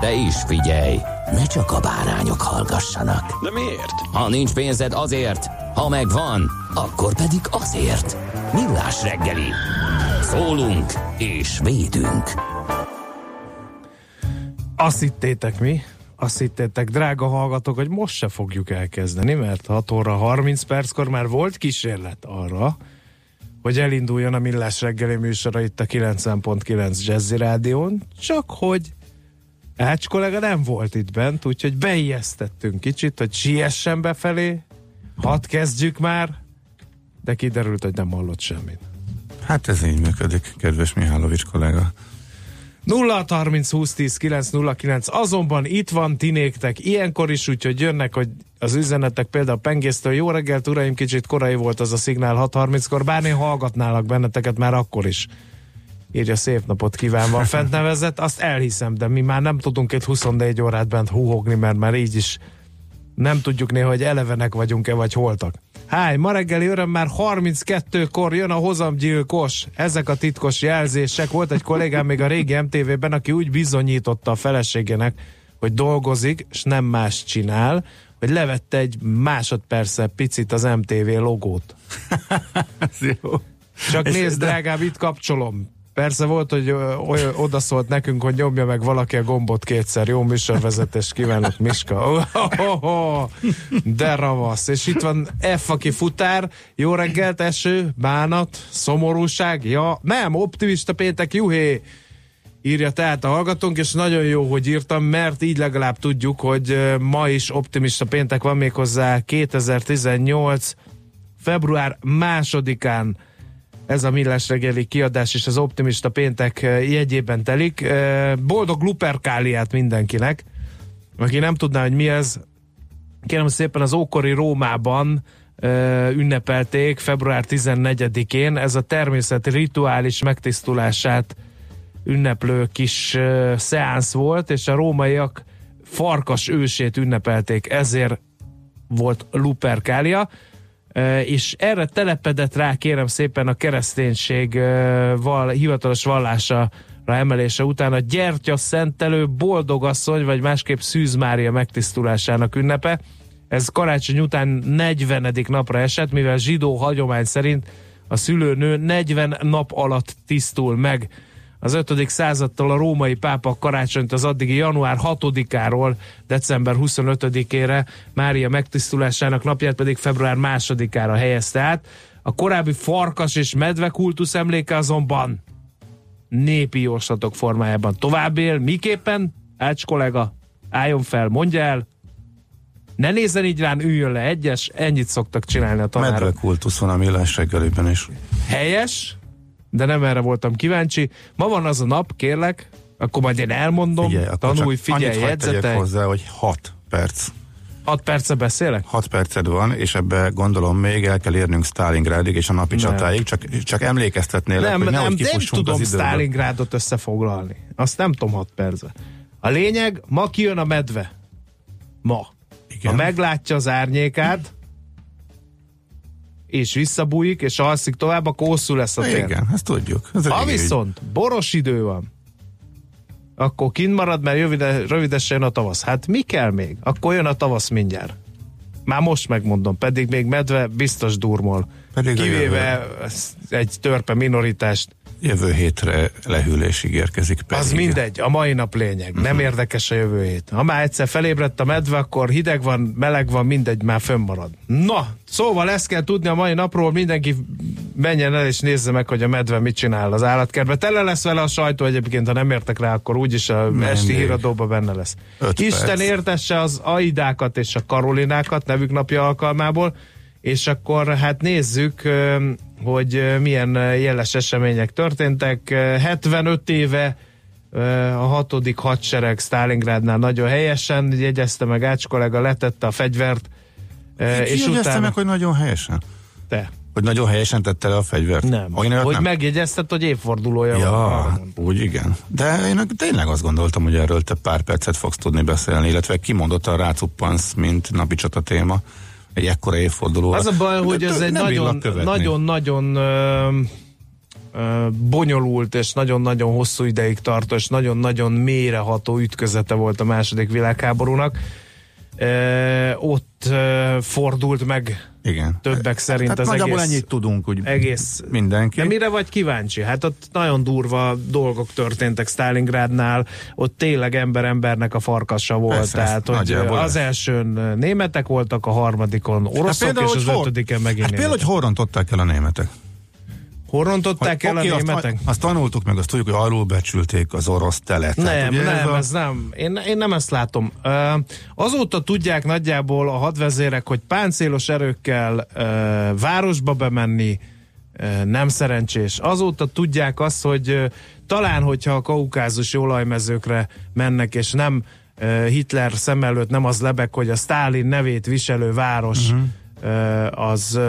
De is figyelj, ne csak a bárányok hallgassanak. De miért? Ha nincs pénzed azért, ha megvan, akkor pedig azért. Millás reggeli. Szólunk és védünk. Azt hittétek mi? Azt hittétek, drága hallgatók, hogy most se fogjuk elkezdeni, mert 6 óra 30 perckor már volt kísérlet arra, hogy elinduljon a Millás reggeli műsora itt a 90.9 Jazzy Rádión, csak hogy Ács kollega nem volt itt bent, úgyhogy beijesztettünk kicsit, hogy siessen befelé, hadd kezdjük már, de kiderült, hogy nem hallott semmit. Hát ez így működik, kedves Mihálovics kollega. 0 30 20 10 909 azonban itt van tinéktek ilyenkor is, úgyhogy jönnek, hogy az üzenetek például Pengésztől jó reggelt, uraim, kicsit korai volt az a szignál 6.30-kor, bár én hallgatnálak benneteket már akkor is. Írja szép napot kívánva a fent nevezett, azt elhiszem, de mi már nem tudunk itt 24 órát bent húhogni, mert már így is nem tudjuk néha, hogy elevenek vagyunk-e, vagy holtak. Háj, ma reggeli öröm már 32-kor jön a hozamgyilkos. Ezek a titkos jelzések. Volt egy kollégám még a régi MTV-ben, aki úgy bizonyította a feleségének, hogy dolgozik, és nem más csinál, hogy levette egy másodperce picit az MTV logót. Csak nézd, de- drágám, itt kapcsolom. Persze volt, hogy ö, oly, odaszólt nekünk, hogy nyomja meg valaki a gombot kétszer. Jó műsorvezetést kívánok, Miska. Oh, oh, oh, de ravasz. És itt van F, aki futár. Jó reggelt, eső, bánat, szomorúság. Ja, nem, optimista péntek, juhé. Írja tehát a hallgatónk, és nagyon jó, hogy írtam, mert így legalább tudjuk, hogy ma is optimista péntek van méghozzá 2018 február másodikán ez a Millás reggeli kiadás és az optimista péntek eh, jegyében telik. Eh, Boldog Luperkáliát mindenkinek. Aki nem tudná, hogy mi ez, kérem szépen az ókori Rómában eh, ünnepelték február 14-én. Ez a természet rituális megtisztulását ünneplő kis szeánsz volt, és a rómaiak farkas ősét ünnepelték, ezért volt Luperkália, és erre telepedett rá, kérem szépen, a kereszténység val, hivatalos vallása emelése után a gyertya szentelő boldogasszony, vagy másképp Szűz Mária megtisztulásának ünnepe. Ez karácsony után 40. napra esett, mivel zsidó hagyomány szerint a szülőnő 40 nap alatt tisztul meg. Az 5. századtól a római pápa karácsonyt az addigi január 6-áról december 25-ére, Mária megtisztulásának napját pedig február 2-ára helyezte át. A korábbi farkas és medve kultusz emléke azonban népi jóslatok formájában tovább él. Miképpen? Ács kollega, álljon fel, mondja el, ne nézzen így rán, üljön le egyes, ennyit szoktak csinálni a tanárok. Medve kultusz van a millás reggeliben is. Helyes, de nem erre voltam kíváncsi. Ma van az a nap, kérlek, akkor majd én elmondom, Figyelj, tanulj, figyelj, jegyzetelj. hozzá, hogy 6 perc. 6 perce beszélek? 6 perced van, és ebbe gondolom még el kell érnünk Stalingrádig és a napi Nem. csatáig, csak, csak emlékeztetnélek, Nem, hogy nem, nem kifussunk tudom. Stalingrádot összefoglalni. Azt nem tudom 6 percbe. A lényeg, ma kijön a medve. Ma. Igen. Ha meglátja az árnyékát, és visszabújik, és alszik tovább, akkor hosszú lesz a tér. Igen, ezt tudjuk. Ez Ha elég ügy. viszont boros idő van, akkor kint marad, mert rövide, rövidesen jön a tavasz. Hát mi kell még? Akkor jön a tavasz mindjárt. Már most megmondom, pedig még medve biztos durmol. Pedig Kivéve egy törpe minoritást. Jövő hétre lehűlésig érkezik pedig. Az mindegy, a mai nap lényeg. Nem érdekes a jövő hét. Ha már egyszer felébredt a medve, akkor hideg van, meleg van, mindegy, már fönnmarad. Na, szóval ezt kell tudni a mai napról, mindenki menjen el és nézze meg, hogy a medve mit csinál az állatkertben. Tele lesz vele a sajtó egyébként, ha nem értek rá, akkor úgyis a Mindig. esti híradóban benne lesz. Öt Isten perc. értesse az Aidákat és a Karolinákat nevük napja alkalmából, és akkor hát nézzük, hogy milyen jeles események történtek. Ö, 75 éve a hatodik hadsereg Stalingrádnál nagyon helyesen jegyezte meg Ács kollega, letette a fegyvert, Ki és jegyezte utána meg, hogy nagyon helyesen? te. Hogy nagyon helyesen tette le a fegyvert? Nem, olyat hogy nem. megjegyezted, hogy évfordulója van. Ja, mondtam. úgy igen. De én tényleg azt gondoltam, hogy erről te pár percet fogsz tudni beszélni, illetve kimondottan rácuppansz, mint napi csata téma egy ekkora évfordulóra. Az a baj, hogy ez egy nem nagyon, bírlak követni. nagyon, nagyon ö, ö, bonyolult és nagyon-nagyon hosszú ideig tartó és nagyon-nagyon mélyreható ütközete volt a második világháborúnak. Ott fordult meg Igen. többek szerint Tehát az nagyjából egész, ennyit tudunk, úgy egész mindenki. de mire vagy kíváncsi? Hát ott nagyon durva dolgok történtek Stalingrádnál, ott tényleg ember-embernek a farkasa volt, Persze, tehát hogy nagyjából az ez. elsőn németek voltak, a harmadikon oroszok, és az hol- ötödiken megint Hát például, hogy hol rontották el a németek? Hol rontották el oké, a azt, németek? azt tanultuk meg, azt tudjuk, hogy alulbecsülték az orosz telet. Tehát, Nem, ugye nem, a- ez nem. Én, én nem ezt látom. Ö, azóta tudják nagyjából a hadvezérek, hogy páncélos erőkkel ö, városba bemenni ö, nem szerencsés. Azóta tudják azt, hogy ö, talán, hogyha a kaukázusi olajmezőkre mennek, és nem ö, Hitler szem előtt nem az lebeg, hogy a Stálin nevét viselő város uh-huh. Az,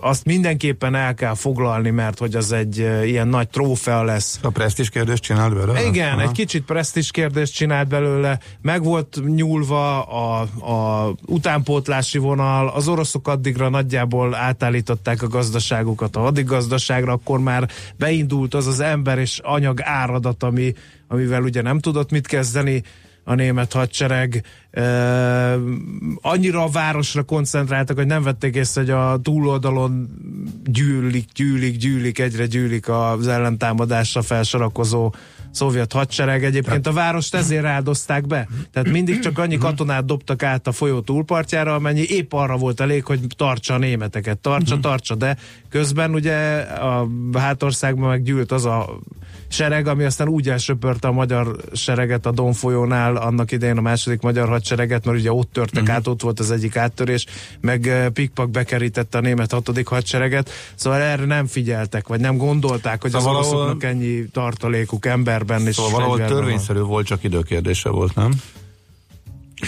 azt mindenképpen el kell foglalni, mert hogy az egy ilyen nagy trófea lesz. A presztis kérdést csinált belőle? igen, Aha. egy kicsit presztis kérdést csinált belőle, meg volt nyúlva a, a utánpótlási vonal, az oroszok addigra nagyjából átállították a gazdaságukat. A hadigazdaságra, akkor már beindult az az ember és anyag áradat, ami, amivel ugye nem tudott mit kezdeni a német hadsereg. E, annyira a városra koncentráltak, hogy nem vették észre, hogy a túloldalon gyűlik, gyűlik, gyűlik, egyre gyűlik az ellentámadásra felsorakozó szovjet hadsereg. Egyébként a várost ezért áldozták be. Tehát mindig csak annyi katonát dobtak át a folyó túlpartjára, amennyi épp arra volt elég, hogy tartsa a németeket. Tartsa, tartsa, de közben ugye a hátországban meg gyűlt az a sereg, ami aztán úgy elsöpörte a magyar sereget a Don folyónál, annak idején a második magyar hadsereget, mert ugye ott törtek át, ott volt az egyik áttörés, meg eh, pikpak bekerítette a német hatodik hadsereget, szóval erre nem figyeltek, vagy nem gondolták, hogy Szóval az valahol- oroszoknak ennyi tartalékuk emberben és Szóval valahol van. törvényszerű volt, csak időkérdése volt, nem?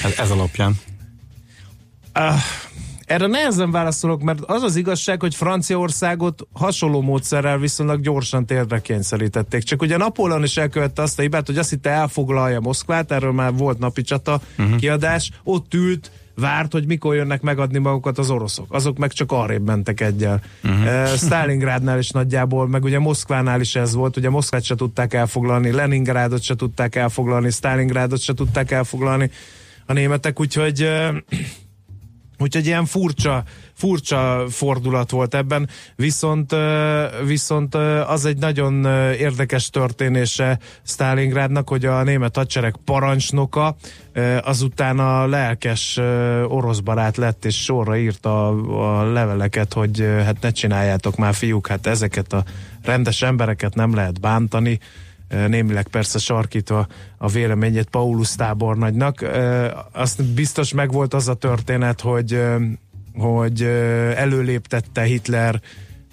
Ez, ez alapján. Ah, erre nehezen válaszolok, mert az az igazság, hogy Franciaországot hasonló módszerrel viszonylag gyorsan térdre kényszerítették. Csak ugye Napóleon is elkövette azt a hibát, hogy azt hitte elfoglalja Moszkvát, erről már volt napi csata uh-huh. kiadás, ott ült, várt, hogy mikor jönnek megadni magukat az oroszok. Azok meg csak arrébb mentek egyel. Uh-huh. Stalingrádnál is nagyjából, meg ugye Moszkvánál is ez volt, ugye Moszkvát se tudták elfoglalni, Leningrádot se tudták elfoglalni, Stalingrádot se tudták elfoglalni a németek, úgyhogy Úgyhogy ilyen furcsa, furcsa fordulat volt ebben, viszont, viszont az egy nagyon érdekes történése Stalingrádnak, hogy a német hadsereg parancsnoka azután a lelkes orosz barát lett, és sorra írta a, leveleket, hogy hát ne csináljátok már fiúk, hát ezeket a rendes embereket nem lehet bántani, némileg persze sarkítva a véleményét Paulus tábornagynak. Azt biztos megvolt az a történet, hogy, hogy előléptette Hitler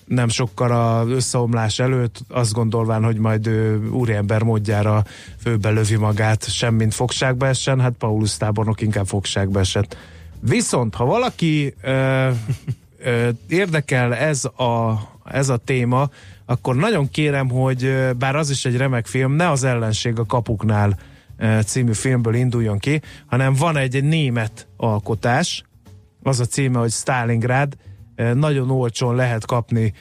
nem sokkal az összeomlás előtt, azt gondolván, hogy majd ő úriember módjára főbe lövi magát, semmint fogságba essen, hát Paulus tábornok inkább fogságba esett. Viszont, ha valaki ö, érdekel ez a, ez a téma, akkor nagyon kérem, hogy bár az is egy remek film, ne az ellenség a kapuknál című filmből induljon ki, hanem van egy német alkotás, az a címe, hogy Stalingrad, nagyon olcsón lehet kapni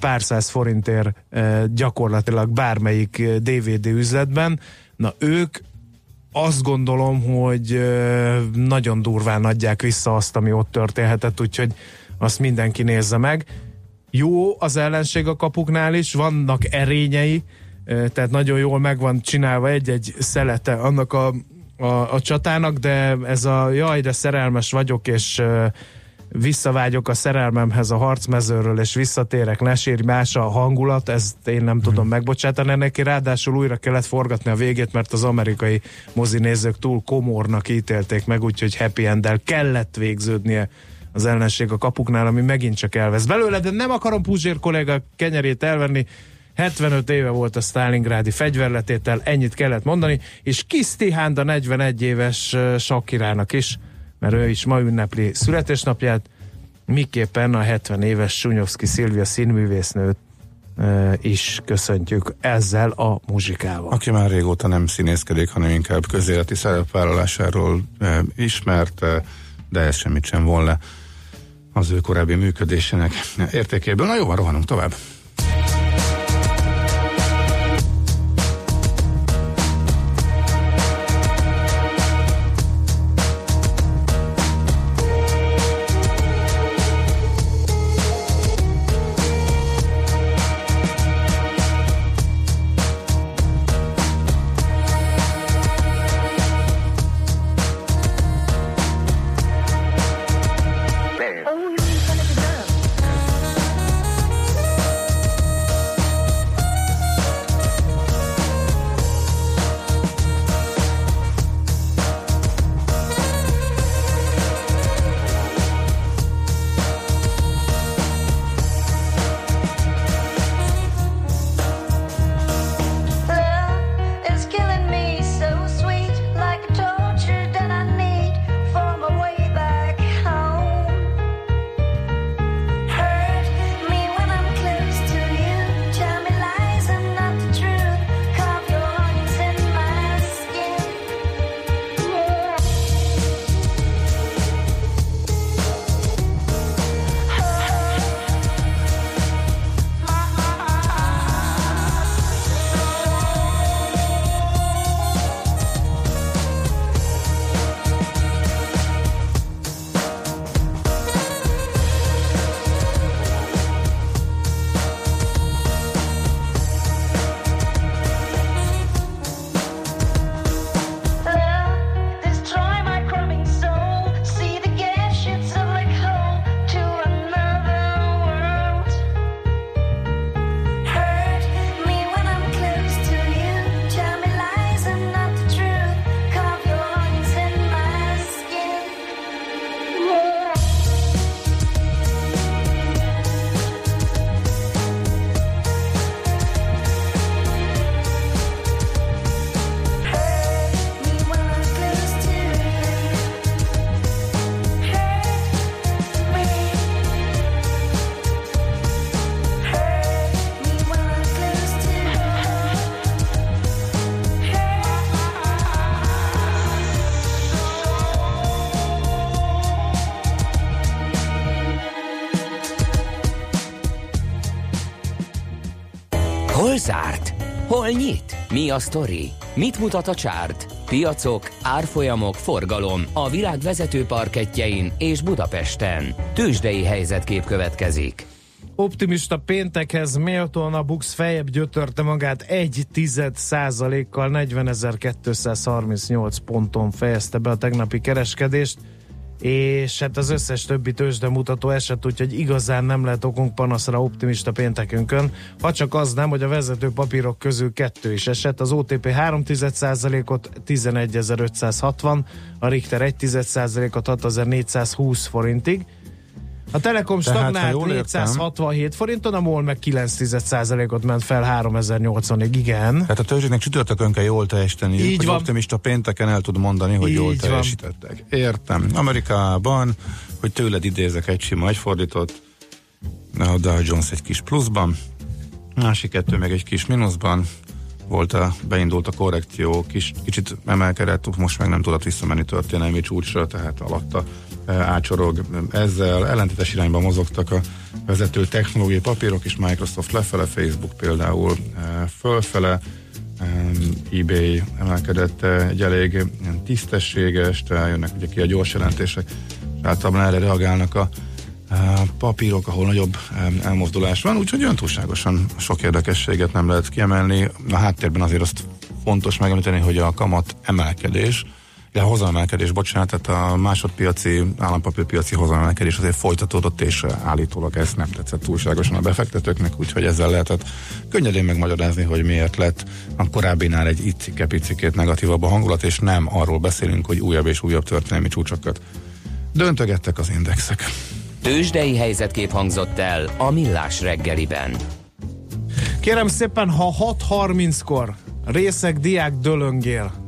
pár száz forintért gyakorlatilag bármelyik DVD üzletben. Na ők azt gondolom, hogy nagyon durván adják vissza azt, ami ott történhetett, úgyhogy azt mindenki nézze meg. jó az ellenség a kapuknál is, vannak erényei, tehát nagyon jól meg van csinálva egy-egy szelete annak a, a, a csatának, de ez a jaj, de szerelmes vagyok, és visszavágyok a szerelmemhez a harcmezőről, és visszatérek, ne sírj, más a hangulat, ezt én nem tudom hmm. megbocsátani. Neki ráadásul újra kellett forgatni a végét, mert az amerikai mozinézők túl komornak ítélték meg, úgyhogy happy end kellett végződnie az ellenség a kapuknál, ami megint csak elvesz belőle, de nem akarom Puzsér kolléga kenyerét elvenni, 75 éve volt a Stalingrádi fegyverletétel, ennyit kellett mondani, és Kiszti Hánda 41 éves sakkirának is, mert ő is ma ünnepli születésnapját, miképpen a 70 éves Sunyovszki Szilvia színművésznőt is köszöntjük ezzel a muzsikával. Aki már régóta nem színészkedik, hanem inkább közéleti szerepvállalásáról e, ismert, de ez semmit sem von le az ő korábbi működésének értékéből. Na jó, rohanunk tovább. Hol nyit? Mi a sztori? Mit mutat a csárt? Piacok, árfolyamok, forgalom a világ vezető parketjein és Budapesten. Tősdei helyzetkép következik. Optimista péntekhez méltóan a Bux fejebb gyötörte magát egy tized százalékkal 40.238 ponton fejezte be a tegnapi kereskedést és hát az összes többi tőzsde mutató eset, úgyhogy igazán nem lehet okunk panaszra optimista péntekünkön, ha csak az nem, hogy a vezető papírok közül kettő is esett, az OTP 3 ot 11.560, a Richter 1,1%-ot 6420 forintig, a Telekom stagnált 467 forinton, a MOL meg 9%-ot ment fel 3080-ig, igen. Tehát a törzsének csütörtökön kell jól teljesíteni, Így hogy van. optimista pénteken el tud mondani, hogy Így jól teljesítettek. Van. Értem. Amerikában, hogy tőled idézek egy sima egyfordított, a Dow Jones egy kis pluszban, másik kettő meg egy kis mínuszban, volt a, beindult a korrekció, kis, kicsit emelkedett, most meg nem tudott visszamenni történelmi csúcsra, tehát alatta ácsorog ezzel. Ellentétes irányba mozogtak a vezető technológiai papírok is, Microsoft lefele, Facebook például fölfele, eBay emelkedett egy elég tisztességes, jönnek ugye ki a gyors jelentések, és általában erre reagálnak a papírok, ahol nagyobb elmozdulás van, úgyhogy olyan túlságosan sok érdekességet nem lehet kiemelni. A háttérben azért azt fontos megemlíteni, hogy a kamat emelkedés, de a hozamemelkedés, bocsánat, tehát a másodpiaci, állampapírpiaci hozamemelkedés azért folytatódott, és állítólag ez nem tetszett túlságosan a befektetőknek, úgyhogy ezzel lehetett könnyedén megmagyarázni, hogy miért lett a korábbinál egy icike-picikét negatívabb a hangulat, és nem arról beszélünk, hogy újabb és újabb történelmi csúcsokat döntögettek az indexek. Tőzsdei helyzetkép hangzott el a Millás reggeliben. Kérem szépen, ha 6.30-kor részeg diák dölöngél,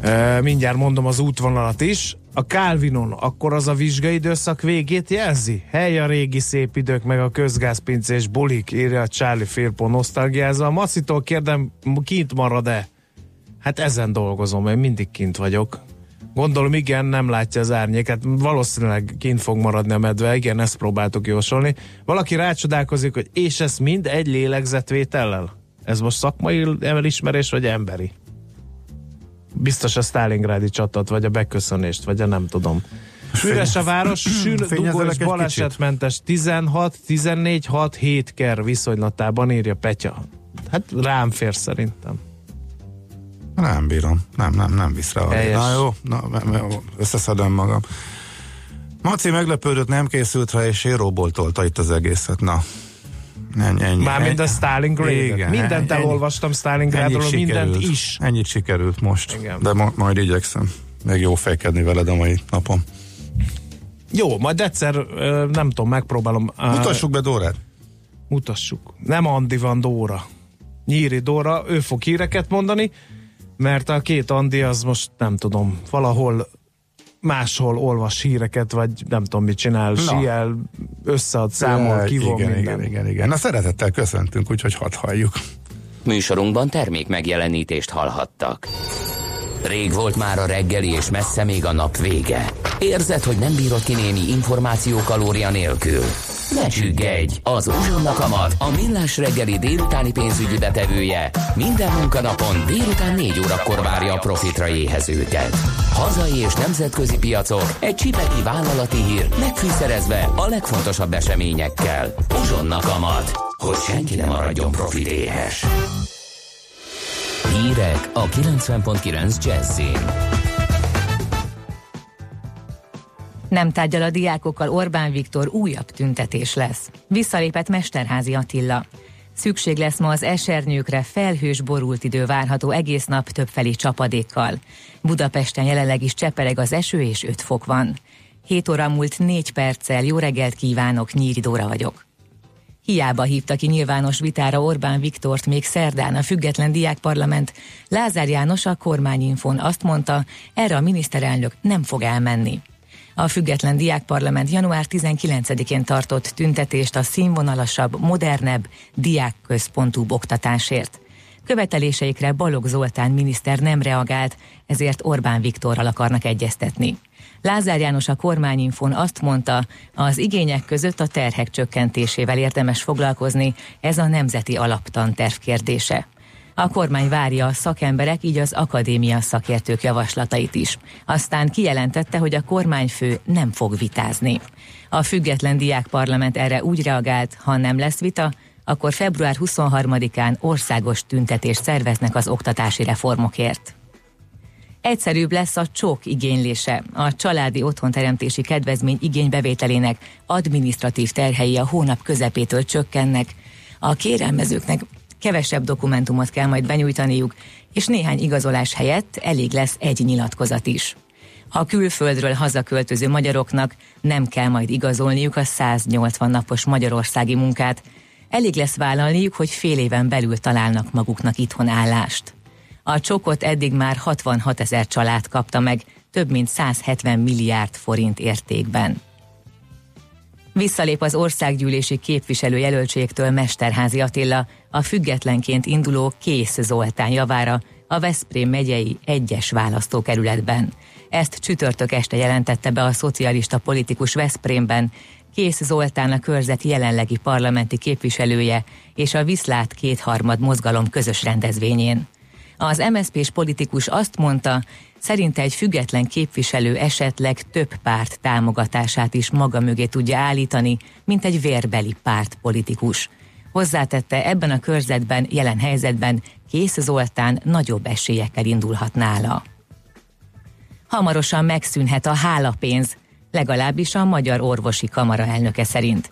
e, mindjárt mondom az útvonalat is, a Calvinon, akkor az a vizsgai időszak végét jelzi? Hely a régi szép idők, meg a közgázpincés bulik, írja a Charlie Firpo nosztalgiázva. A Macitól kérdem, kint marad-e? Hát ezen dolgozom, én mindig kint vagyok. Gondolom, igen, nem látja az árnyéket. Valószínűleg kint fog maradni a medve, igen, ezt próbáltuk jósolni. Valaki rácsodálkozik, hogy és ez mind egy lélegzetvétellel? Ez most szakmai elismerés, vagy emberi? Biztos a Stalingrádi csatat, vagy a beköszönést, vagy a nem tudom. Üres a város, sűn, dugó és balesetmentes 16, 14, 6, 7 ker viszonylatában írja Petya. Hát rám fér szerintem. Nem bírom. Nem, nem, nem visz rá. Na jó, na, összeszedem magam. Maci meglepődött, nem készült rá, és Éróból tolta itt az egészet. Na, Ennyi, ennyi, Mármint a Stalingrad. Mindent elolvastam Stalingradról, mindent is. Ennyit sikerült most, Igen. de ma, majd igyekszem még jó fejkedni veled a mai napon. Jó, majd egyszer, nem tudom, megpróbálom. Mutassuk be Dórát. Mutassuk. Nem Andi van Dóra. Nyíri Dóra, ő fog híreket mondani, mert a két Andi az most nem tudom, valahol máshol olvas híreket, vagy nem tudom mit csinál, Na. siel, összead, számol, kivon igen, minden. Igen, igen, igen. Na szeretettel köszöntünk, úgyhogy hadd halljuk. Műsorunkban termék megjelenítést hallhattak. Rég volt már a reggeli, és messze még a nap vége. Érzed, hogy nem bírod ki némi információ kalória nélkül. Ne csüggedj! Az Uzsonna Kamat, a millás reggeli délutáni pénzügyi betevője minden munkanapon délután 4 órakor várja a profitra éhezőket. Hazai és nemzetközi piacok, egy csipeti vállalati hír, megfűszerezve a legfontosabb eseményekkel. Uzsonna Kamat, hogy senki ne maradjon profit éhes. Hírek a 90.9 Jazzin. Nem tárgyal a diákokkal Orbán Viktor újabb tüntetés lesz. Visszalépett Mesterházi Attila. Szükség lesz ma az esernyőkre, felhős borult idő várható egész nap többfelé csapadékkal. Budapesten jelenleg is csepereg az eső és 5 fok van. 7 óra múlt 4 perccel, jó reggelt kívánok, Nyíri Dóra vagyok. Hiába hívta ki nyilvános vitára Orbán Viktort még szerdán a független diákparlament. Lázár János a kormányinfon azt mondta, erre a miniszterelnök nem fog elmenni. A független diákparlament január 19-én tartott tüntetést a színvonalasabb, modernebb, diákközpontú oktatásért. Követeléseikre Balogh Zoltán miniszter nem reagált, ezért Orbán Viktorral akarnak egyeztetni. Lázár János a kormányinfon azt mondta, az igények között a terhek csökkentésével érdemes foglalkozni, ez a nemzeti alaptanterv kérdése. A kormány várja a szakemberek, így az akadémia szakértők javaslatait is. Aztán kijelentette, hogy a kormányfő nem fog vitázni. A független diákparlament erre úgy reagált, ha nem lesz vita, akkor február 23-án országos tüntetést szerveznek az oktatási reformokért. Egyszerűbb lesz a csók igénylése. A családi otthonteremtési kedvezmény igénybevételének adminisztratív terhei a hónap közepétől csökkennek. A kérelmezőknek kevesebb dokumentumot kell majd benyújtaniuk, és néhány igazolás helyett elég lesz egy nyilatkozat is. A külföldről hazaköltöző magyaroknak nem kell majd igazolniuk a 180 napos magyarországi munkát, elég lesz vállalniuk, hogy fél éven belül találnak maguknak itthon állást. A csokot eddig már 66 ezer család kapta meg, több mint 170 milliárd forint értékben. Visszalép az országgyűlési képviselőjelöltségtől Mesterházi Attila, a függetlenként induló Kész Zoltán javára a Veszprém megyei egyes választókerületben. Ezt csütörtök este jelentette be a szocialista politikus Veszprémben, Kész Zoltán a körzet jelenlegi parlamenti képviselője és a Viszlát kétharmad mozgalom közös rendezvényén. Az MSZP-s politikus azt mondta, szerinte egy független képviselő esetleg több párt támogatását is maga mögé tudja állítani, mint egy vérbeli pártpolitikus. Hozzátette, ebben a körzetben, jelen helyzetben Kész Zoltán nagyobb esélyekkel indulhat nála. Hamarosan megszűnhet a hálapénz, legalábbis a Magyar Orvosi Kamara elnöke szerint.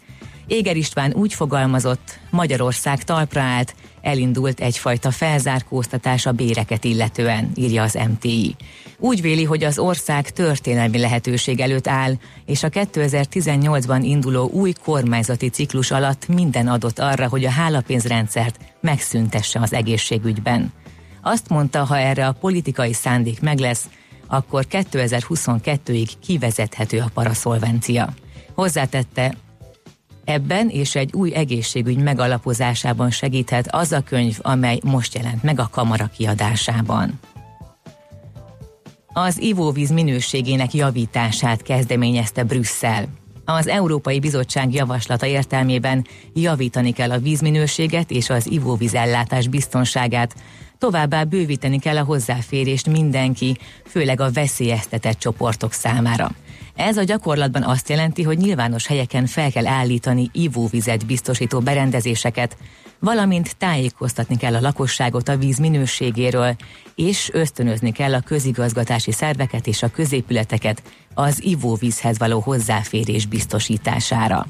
Éger István úgy fogalmazott, Magyarország talpra állt, elindult egyfajta felzárkóztatás a béreket illetően, írja az MTI. Úgy véli, hogy az ország történelmi lehetőség előtt áll, és a 2018-ban induló új kormányzati ciklus alatt minden adott arra, hogy a hálapénzrendszert megszüntesse az egészségügyben. Azt mondta, ha erre a politikai szándék meg lesz, akkor 2022-ig kivezethető a paraszolvencia. Hozzátette, Ebben és egy új egészségügy megalapozásában segíthet az a könyv, amely most jelent meg a kamara kiadásában. Az ivóvíz minőségének javítását kezdeményezte Brüsszel. Az Európai Bizottság javaslata értelmében javítani kell a vízminőséget és az ivóvízellátás biztonságát, továbbá bővíteni kell a hozzáférést mindenki, főleg a veszélyeztetett csoportok számára. Ez a gyakorlatban azt jelenti, hogy nyilvános helyeken fel kell állítani ivóvizet biztosító berendezéseket, valamint tájékoztatni kell a lakosságot a víz minőségéről, és ösztönözni kell a közigazgatási szerveket és a középületeket az ivóvízhez való hozzáférés biztosítására.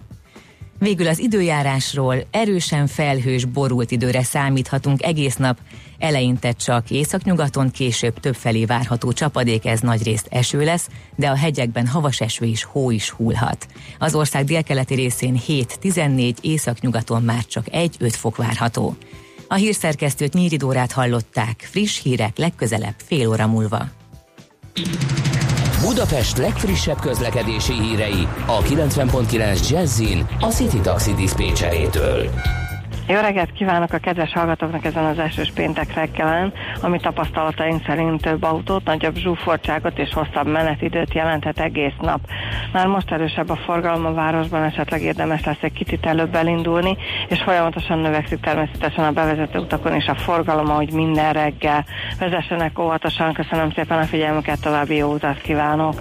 Végül az időjárásról erősen felhős, borult időre számíthatunk egész nap, eleinte csak északnyugaton, később többfelé várható csapadék, ez nagyrészt eső lesz, de a hegyekben havas eső és hó is hullhat. Az ország délkeleti részén 7-14, északnyugaton már csak 1-5 fok várható. A hírszerkesztőt Nyíridórát hallották, friss hírek legközelebb fél óra múlva. Budapest legfrissebb közlekedési hírei a 90.9 Jazzin a City Taxi Dispécsejétől. Jó reggelt kívánok a kedves hallgatóknak ezen az elsős péntek reggelen, ami tapasztalataink szerint több autót, nagyobb zsúfoltságot és hosszabb menetidőt jelenthet egész nap. Már most erősebb a forgalom a városban, esetleg érdemes lesz egy kicsit előbb elindulni, és folyamatosan növekszik természetesen a bevezető utakon is a forgalom, ahogy minden reggel. Vezessenek óvatosan, köszönöm szépen a figyelmüket, további jó utat kívánok!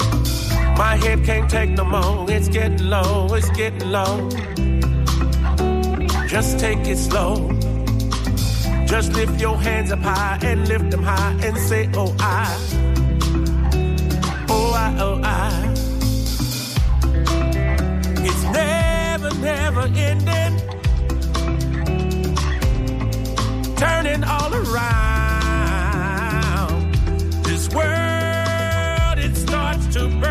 My head can't take no more. It's getting low, it's getting low. Just take it slow. Just lift your hands up high and lift them high and say, Oh, I. Oh, I, oh, I. It's never, never ending. Turning all around. This world, it starts to burn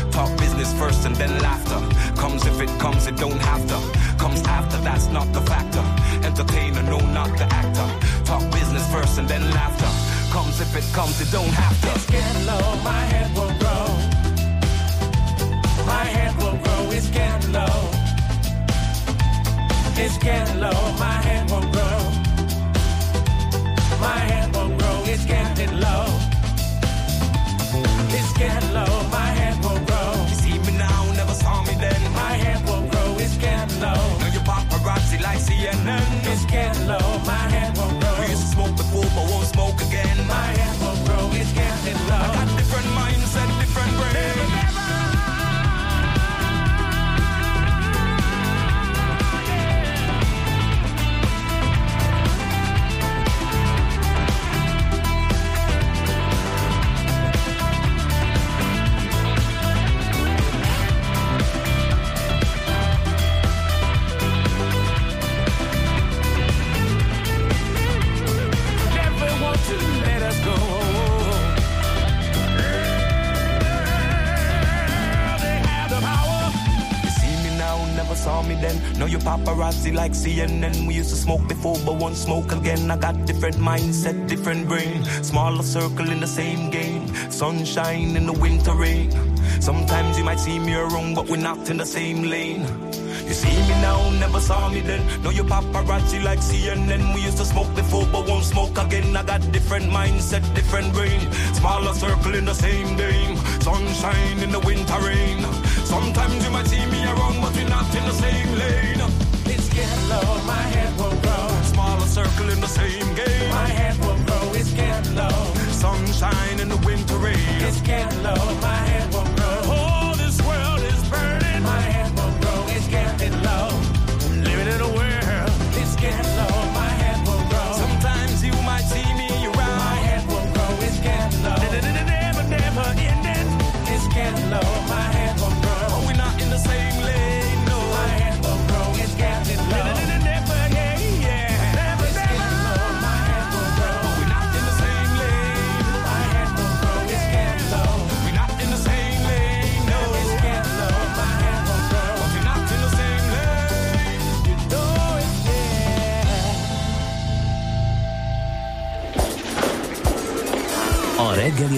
Talk business first and then laughter. Comes if it comes, it don't have to. Comes after, that's not the factor entertainer, no, not the actor. Talk business first and then laughter. Comes if it comes, it don't have to. It's getting low, my head will grow. My head will grow, it's getting low. It's getting low, my head will grow. My head will grow, it's getting low. It's getting low, my head will grow. Paparazzi like CNN. We used to smoke before, but won't smoke again. I got different mindset, different brain. Smaller circle in the same game. Sunshine in the winter rain. Sometimes you might see me around, but we're not in the same lane. You see me now, never saw me then. Know you paparazzi like CNN. We used to smoke before, but won't smoke again. I got different mindset, different brain. Smaller circle in the same game. Sunshine in the winter rain. Sometimes you might see me around, but we're not in the same lane. Low, my head will grow. Smaller circle in the same game. My head will grow, it's getting low. Sunshine in the winter rain. It's getting low, my head will grow.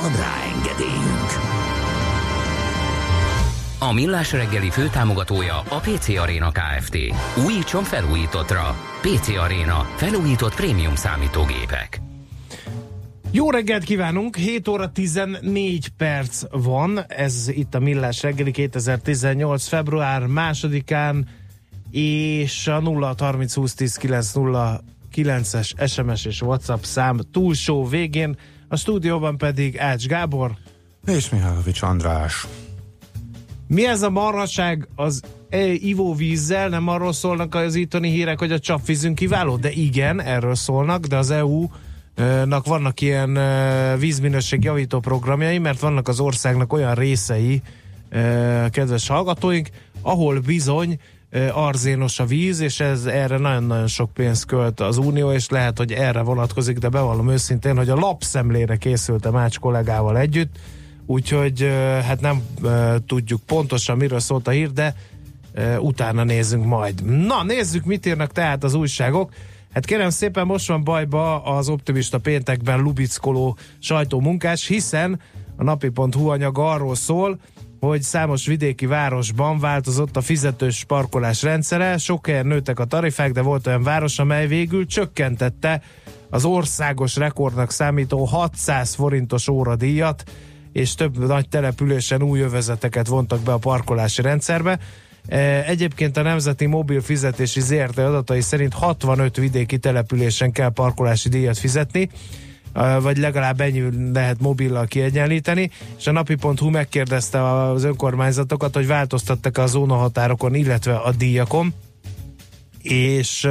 Van rá engedélyünk! A Millás reggeli főtámogatója a PC Arena Kft. Újítson felújítottra. PC Arena. Felújított prémium számítógépek. Jó reggelt kívánunk, 7 óra 14 perc van, ez itt a Millás reggeli 2018. február másodikán, és a 0 30 20 10 9 0 9-es SMS és WhatsApp szám túlsó végén, a stúdióban pedig Ács Gábor. És Mihálovics András. Mi ez a marhaság az e, ivóvízzel? Nem arról szólnak az itteni hírek, hogy a csapvízünk kiváló? De igen, erről szólnak, de az EU nak vannak ilyen ö, vízminőség javító programjai, mert vannak az országnak olyan részei, ö, kedves hallgatóink, ahol bizony arzénos a víz, és ez erre nagyon-nagyon sok pénzt költ az Unió, és lehet, hogy erre vonatkozik, de bevallom őszintén, hogy a lapszemlére készültem Ács kollégával együtt, úgyhogy hát nem tudjuk pontosan miről szólt a hír, de utána nézzünk majd. Na, nézzük, mit írnak tehát az újságok. Hát kérem szépen, most van bajba az optimista péntekben lubickoló sajtómunkás, hiszen a napi.hu anyaga arról szól, hogy számos vidéki városban változott a fizetős parkolás rendszere, sok helyen nőttek a tarifák, de volt olyan város, amely végül csökkentette az országos rekordnak számító 600 forintos óradíjat, és több nagy településen új övezeteket vontak be a parkolási rendszerbe. E, Egyébként a Nemzeti Mobil Fizetési ZRT. adatai szerint 65 vidéki településen kell parkolási díjat fizetni, vagy legalább ennyi lehet mobillal kiegyenlíteni, és a napi.hu megkérdezte az önkormányzatokat, hogy változtattak a zónahatárokon, illetve a díjakon, és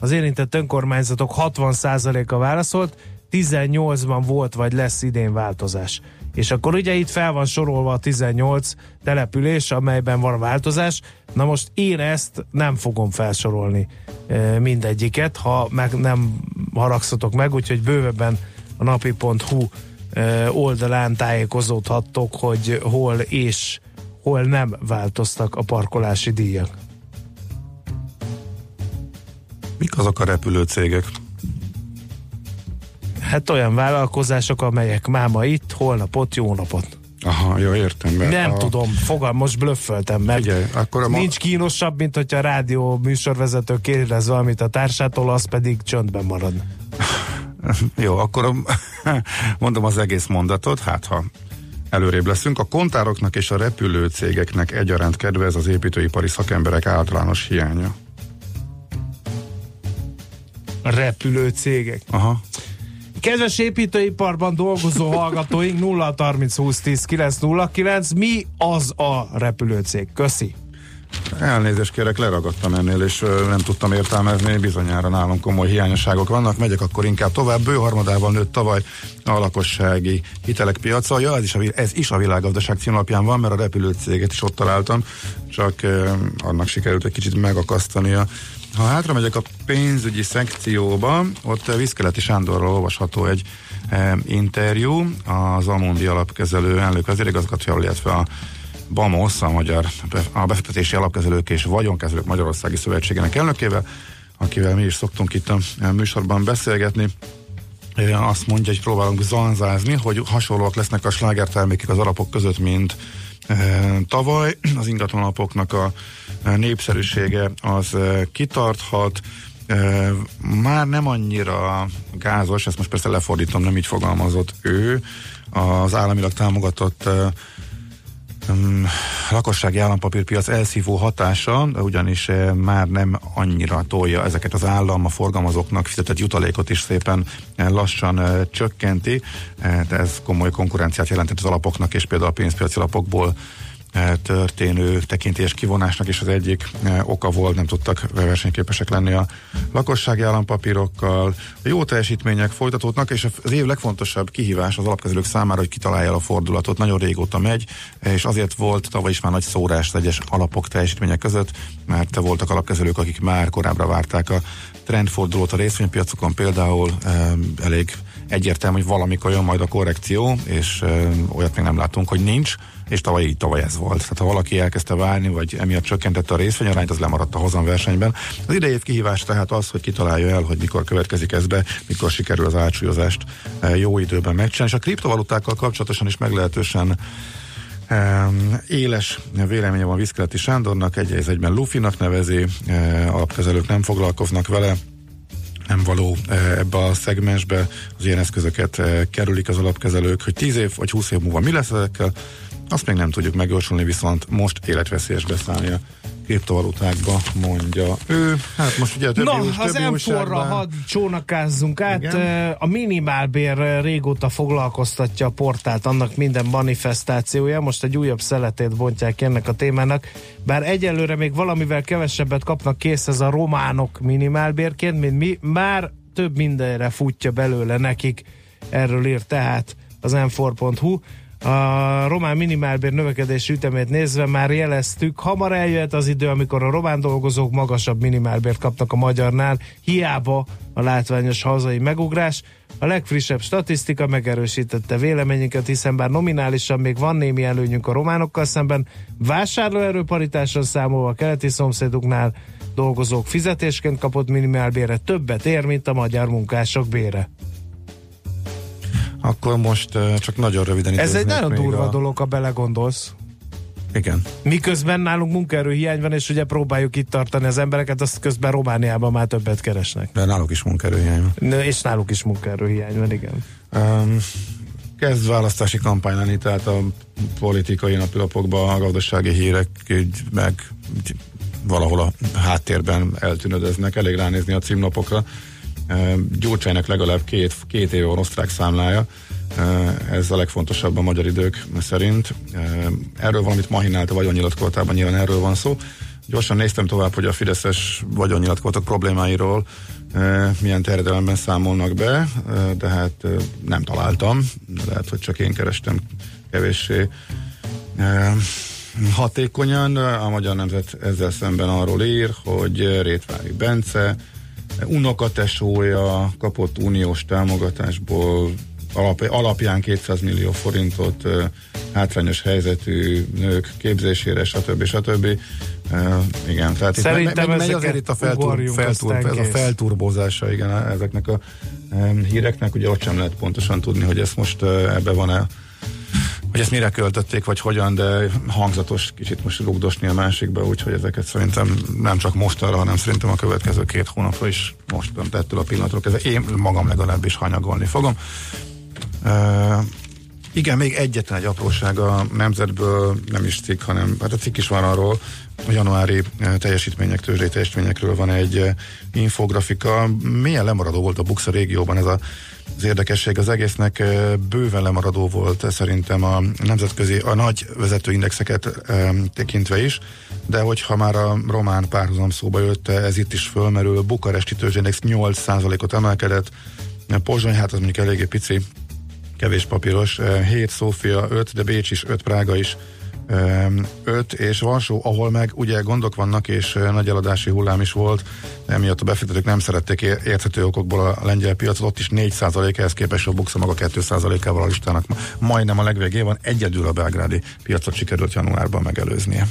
az érintett önkormányzatok 60%-a válaszolt, 18-ban volt vagy lesz idén változás. És akkor ugye itt fel van sorolva a 18 település, amelyben van változás. Na most én ezt nem fogom felsorolni e, mindegyiket, ha meg nem haragszatok meg, úgyhogy bővebben a napi.hu e, oldalán tájékozódhattok, hogy hol és hol nem változtak a parkolási díjak. Mik azok a repülőcégek? Hát olyan vállalkozások, amelyek máma itt, holnap ott, jó napot. Aha, jó, értem. Mert Nem a... tudom, fogalm, most blöffeltem, mert Figyelj, akkor a ma... nincs kínosabb, mint hogyha a rádió műsorvezető kérdez valamit a társától, az pedig csöndben marad. Jó, akkor a... mondom az egész mondatot, hát ha előrébb leszünk. A kontároknak és a repülőcégeknek egyaránt kedvez az építőipari szakemberek általános hiánya. A repülő cégek. Aha. Kedves építőiparban dolgozó hallgatóink 0 30 20 10 909, mi az a repülőcég? Köszi! Elnézést kérek, leragadtam ennél, és nem tudtam értelmezni, bizonyára nálunk komoly hiányosságok vannak, megyek akkor inkább tovább. Bőharmadával nőtt tavaly a lakossági hitelek piaca. Ja, ez is a, ez is a világgazdaság címlapján van, mert a repülőcéget is ott találtam, csak eh, annak sikerült egy kicsit megakasztania. Ha hátra megyek a pénzügyi szekcióba, ott Viszkeleti Sándorról olvasható egy eh, interjú, az Amundi alapkezelő elnök vezérigazgatója, illetve a BAMOS, a Magyar a Befektetési Alapkezelők és Vagyonkezelők Magyarországi Szövetségének elnökével, akivel mi is szoktunk itt a műsorban beszélgetni. Azt mondja, hogy próbálunk zanzázni, hogy hasonlóak lesznek a slágertermékek az alapok között, mint tavaly. Az ingatlan alapoknak a népszerűsége az kitarthat, már nem annyira gázos, ezt most persze lefordítom, nem így fogalmazott ő, az államilag támogatott lakossági állampapírpiac elszívó hatása, ugyanis uh, már nem annyira tolja ezeket az állam a forgalmazóknak fizetett jutalékot is szépen uh, lassan uh, csökkenti, ez komoly konkurenciát jelentett az alapoknak, és például a pénzpiaci alapokból történő tekintélyes kivonásnak is az egyik oka volt, nem tudtak versenyképesek lenni a lakossági állampapírokkal. A jó teljesítmények folytatódnak, és az év legfontosabb kihívás az alapkezelők számára, hogy kitalálja a fordulatot. Nagyon régóta megy, és azért volt tavaly is már nagy szórás az egyes alapok teljesítmények között, mert voltak alapkezelők, akik már korábbra várták a trendfordulót a részvénypiacokon, például elég egyértelmű, hogy valamikor jön majd a korrekció, és ö, olyat még nem látunk, hogy nincs, és tavaly így tavaly ez volt. Tehát ha valaki elkezdte várni, vagy emiatt csökkentette a részvényarányt, az lemaradt a hozamversenyben. Az idei év kihívás tehát az, hogy kitalálja el, hogy mikor következik ez be, mikor sikerül az átsúlyozást jó időben megcsinálni. És a kriptovalutákkal kapcsolatosan is meglehetősen éles véleménye van Viszkeleti Sándornak, egy egyben Lufinak nevezi, alapkezelők nem foglalkoznak vele, nem való eh, ebbe a szegmensbe, az ilyen eszközöket eh, kerülik az alapkezelők, hogy 10 év vagy 20 év múlva mi lesz ezekkel, azt még nem tudjuk megjósolni, viszont most életveszélyes beszállni kriptovalutákba, mondja ő. Hát most ugye többi Na, új, az M4-ra hadd csónakázzunk át. Igen? A minimálbér régóta foglalkoztatja a portált, annak minden manifestációja. Most egy újabb szeletét bontják ennek a témának. Bár egyelőre még valamivel kevesebbet kapnak kész ez a románok minimálbérként, mint mi, már több mindenre futja belőle nekik. Erről ír tehát az m4.hu. A román minimálbér növekedési ütemét nézve már jeleztük, hamar eljöhet az idő, amikor a román dolgozók magasabb minimálbért kapnak a magyarnál, hiába a látványos hazai megugrás. A legfrissebb statisztika megerősítette véleményünket, hiszen bár nominálisan még van némi előnyünk a románokkal szemben, vásárlóerőparitáson számolva a keleti szomszéduknál dolgozók fizetésként kapott minimálbére többet ér, mint a magyar munkások bére. Akkor most csak nagyon röviden Ez egy nagyon durva a... dolog, ha belegondolsz. Igen. Miközben nálunk munkaerőhiány van, és ugye próbáljuk itt tartani az embereket, azt közben Romániában már többet keresnek. De náluk is munkaerőhiány van. Ne, és náluk is munkaerőhiány van, igen. Um, kezd választási kampány lenni, tehát a politikai napilapokban a gazdasági hírek így meg valahol a háttérben eltűnödeznek, elég ránézni a címlapokra Gyurcsánynak legalább két, két éve van osztrák számlája, ez a legfontosabb a magyar idők szerint. Erről valamit mahinált a vagyonnyilatkolatában, nyilván erről van szó. Gyorsan néztem tovább, hogy a Fideszes vagyonnyilatkozatok problémáiról milyen terjedelemben számolnak be, de hát nem találtam, lehet, hogy csak én kerestem kevéssé hatékonyan. A Magyar Nemzet ezzel szemben arról ír, hogy Rétvári Bence unokatesója kapott uniós támogatásból alap, alapján 200 millió forintot hátrányos helyzetű nők képzésére, stb. stb. Uh, igen, tehát Szerintem itt megy, megy azért itt a, feltur, feltur, ez a felturbózása igen, ezeknek a um, híreknek, ugye ott sem lehet pontosan tudni, hogy ez most uh, ebbe van-e hogy ezt mire költötték, vagy hogyan, de hangzatos kicsit most rugdosni a másikba, úgyhogy ezeket szerintem nem csak mostanra, hanem szerintem a következő két hónapra is most ettől a pillanatról kezdve én magam legalábbis hanyagolni fogom. Uh, Igen, még egyetlen egy apróság a nemzetből, nem is cikk, hanem hát a cikk is van arról, a januári teljesítmények, tőzsdei teljesítményekről van egy infografika. Milyen lemaradó volt a Buxa régióban ez a az érdekesség az egésznek bőven lemaradó volt szerintem a nemzetközi, a nagy vezetőindexeket tekintve is, de hogyha már a román párhuzam szóba jött, ez itt is fölmerül, Bukaresti tőzsdéndex 8%-ot emelkedett, Pozsony, hát az mondjuk eléggé pici, kevés papíros, 7 Szófia 5, de Bécs is 5, Prága is 5, és Varsó, ahol meg ugye gondok vannak, és nagy eladási hullám is volt, emiatt a befektetők nem szerették érthető okokból a lengyel piacot, ott is 4% ehhez képest a Buxa maga 2 ával a listának majdnem a legvégén egyedül a belgrádi piacot sikerült januárban megelőznie.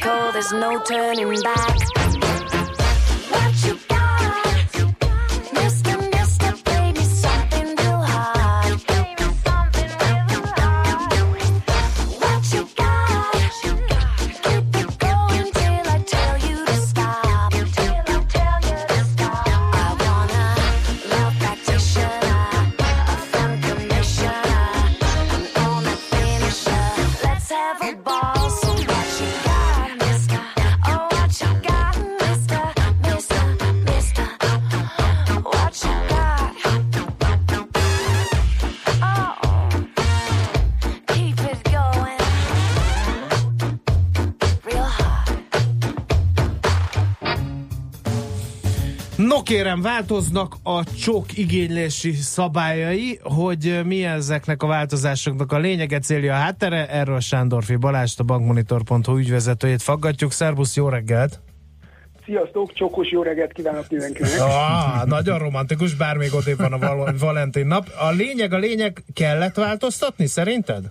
cold, there's no turning back. Kérem, változnak a csok igénylési szabályai, hogy mi ezeknek a változásoknak a lényege, célja, a háttere. Erről Sándorfi Balást, a bankmonitor.hu ügyvezetőjét faggatjuk. Szerbusz, jó reggelt! Sziasztok, csokos jó reggelt kívánok mindenkinek! Ah, nagyon romantikus, bár még ott van a val- Valentin nap. A lényeg, a lényeg kellett változtatni szerinted?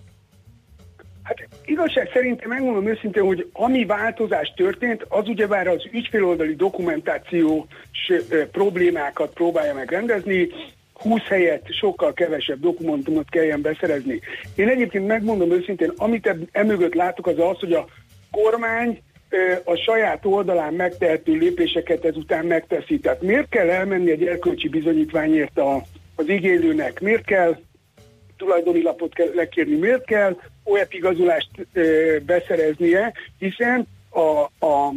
Igazság szerint megmondom őszintén, hogy ami változás történt, az ugyebár az ügyféloldali dokumentációs problémákat próbálja megrendezni, 20 helyett sokkal kevesebb dokumentumot kelljen beszerezni. Én egyébként megmondom őszintén, amit emögött látok, az az, hogy a kormány a saját oldalán megtehető lépéseket ezután megteszi. Tehát miért kell elmenni egy erkölcsi bizonyítványért a, az igénylőnek? Miért kell tulajdoni lapot kell lekérni, miért kell OEP igazolást ö, beszereznie, hiszen a, a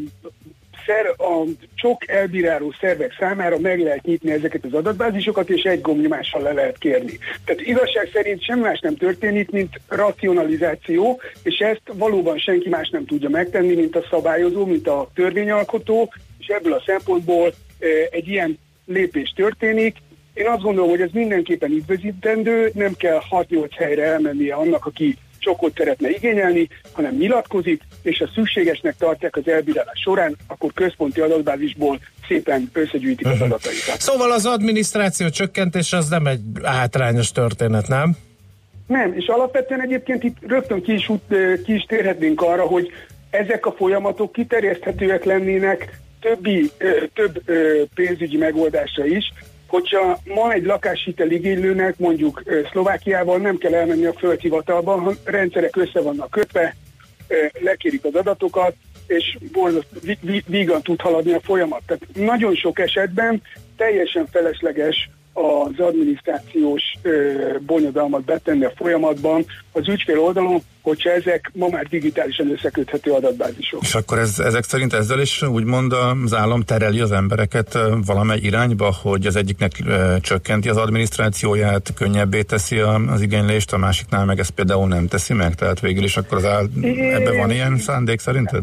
szer, a sok elbíráló szervek számára meg lehet nyitni ezeket az adatbázisokat, és egy gombnyomással le lehet kérni. Tehát igazság szerint semmi más nem történik, mint racionalizáció, és ezt valóban senki más nem tudja megtenni, mint a szabályozó, mint a törvényalkotó, és ebből a szempontból egy ilyen lépés történik. Én azt gondolom, hogy ez mindenképpen üdvözítendő, nem kell 6-8 helyre elmennie annak, aki csokot szeretne igényelni, hanem nyilatkozik, és ha szükségesnek tartják az elbírálás során, akkor központi adatbázisból szépen összegyűjtik uh-huh. az mhm. adataikat. Szóval az adminisztráció csökkentés az nem egy hátrányos történet, nem? Nem, és alapvetően egyébként itt rögtön ki is, ki is térhetnénk arra, hogy ezek a folyamatok kiterjeszthetőek lennének többi, több pénzügyi megoldásra is, hogyha ma egy lakáshitel igénylőnek mondjuk Szlovákiában nem kell elmenni a földhivatalba, hanem rendszerek össze vannak kötve, lekérik az adatokat, és vígan tud haladni a folyamat. Tehát nagyon sok esetben teljesen felesleges az adminisztrációs bonyodalmat betenni a folyamatban az ügyfél oldalon, hogyha ezek ma már digitálisan összeköthető adatbázisok. És akkor ez, ezek szerint ezzel is úgymond az állam tereli az embereket valamely irányba, hogy az egyiknek csökkenti az adminisztrációját, könnyebbé teszi a, az igénylést, a másiknál meg ezt például nem teszi meg, tehát végül is akkor az áll, ebben van ilyen szándék szerinted?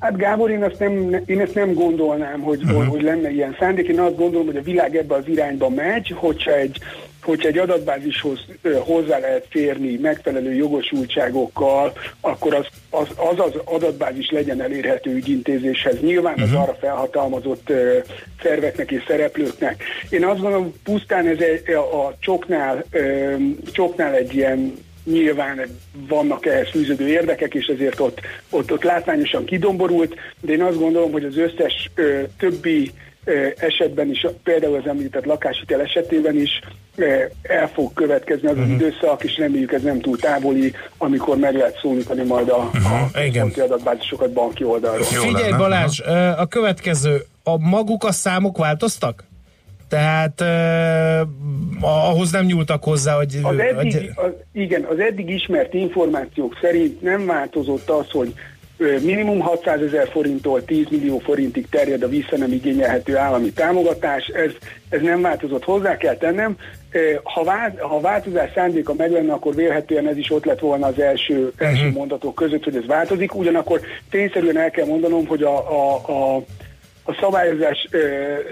Hát Gábor, én ezt nem, én ezt nem gondolnám, hogy, uh-huh. hogy lenne ilyen szándék. Én azt gondolom, hogy a világ ebbe az irányba megy, hogyha egy, hogyha egy adatbázishoz hozzá lehet férni megfelelő jogosultságokkal, akkor az az, az, az adatbázis legyen elérhető ügyintézéshez. Nyilván uh-huh. az mhm. arra felhatalmazott uh, szerveknek és szereplőknek. Én azt gondolom, pusztán ez egy, a, a csoknál, uh, csoknál egy ilyen nyilván vannak ehhez fűződő érdekek, és ezért ott, ott, ott látványosan kidomborult, de én azt gondolom, hogy az összes ö, többi ö, esetben is, például az említett lakáshitel esetében is ö, el fog következni az uh-huh. az időszak, és reméljük ez nem túl távoli, amikor meg lehet szólítani majd a, uh-huh. a adatbázisokat banki oldalról. Figyelj Balázs, a következő, a maguk a számok változtak? Tehát uh, ahhoz nem nyúltak hozzá, hogy... Az eddig, hogy... Az, igen, az eddig ismert információk szerint nem változott az, hogy minimum 600 ezer forinttól 10 millió forintig terjed a vissza nem igényelhető állami támogatás, ez, ez nem változott, hozzá kell tennem. Ha, vált, ha változás szándéka meg lenne, akkor vélhetően ez is ott lett volna az első, uh-huh. első mondatok között, hogy ez változik, ugyanakkor tényszerűen el kell mondanom, hogy a, a, a a szabályozás ö,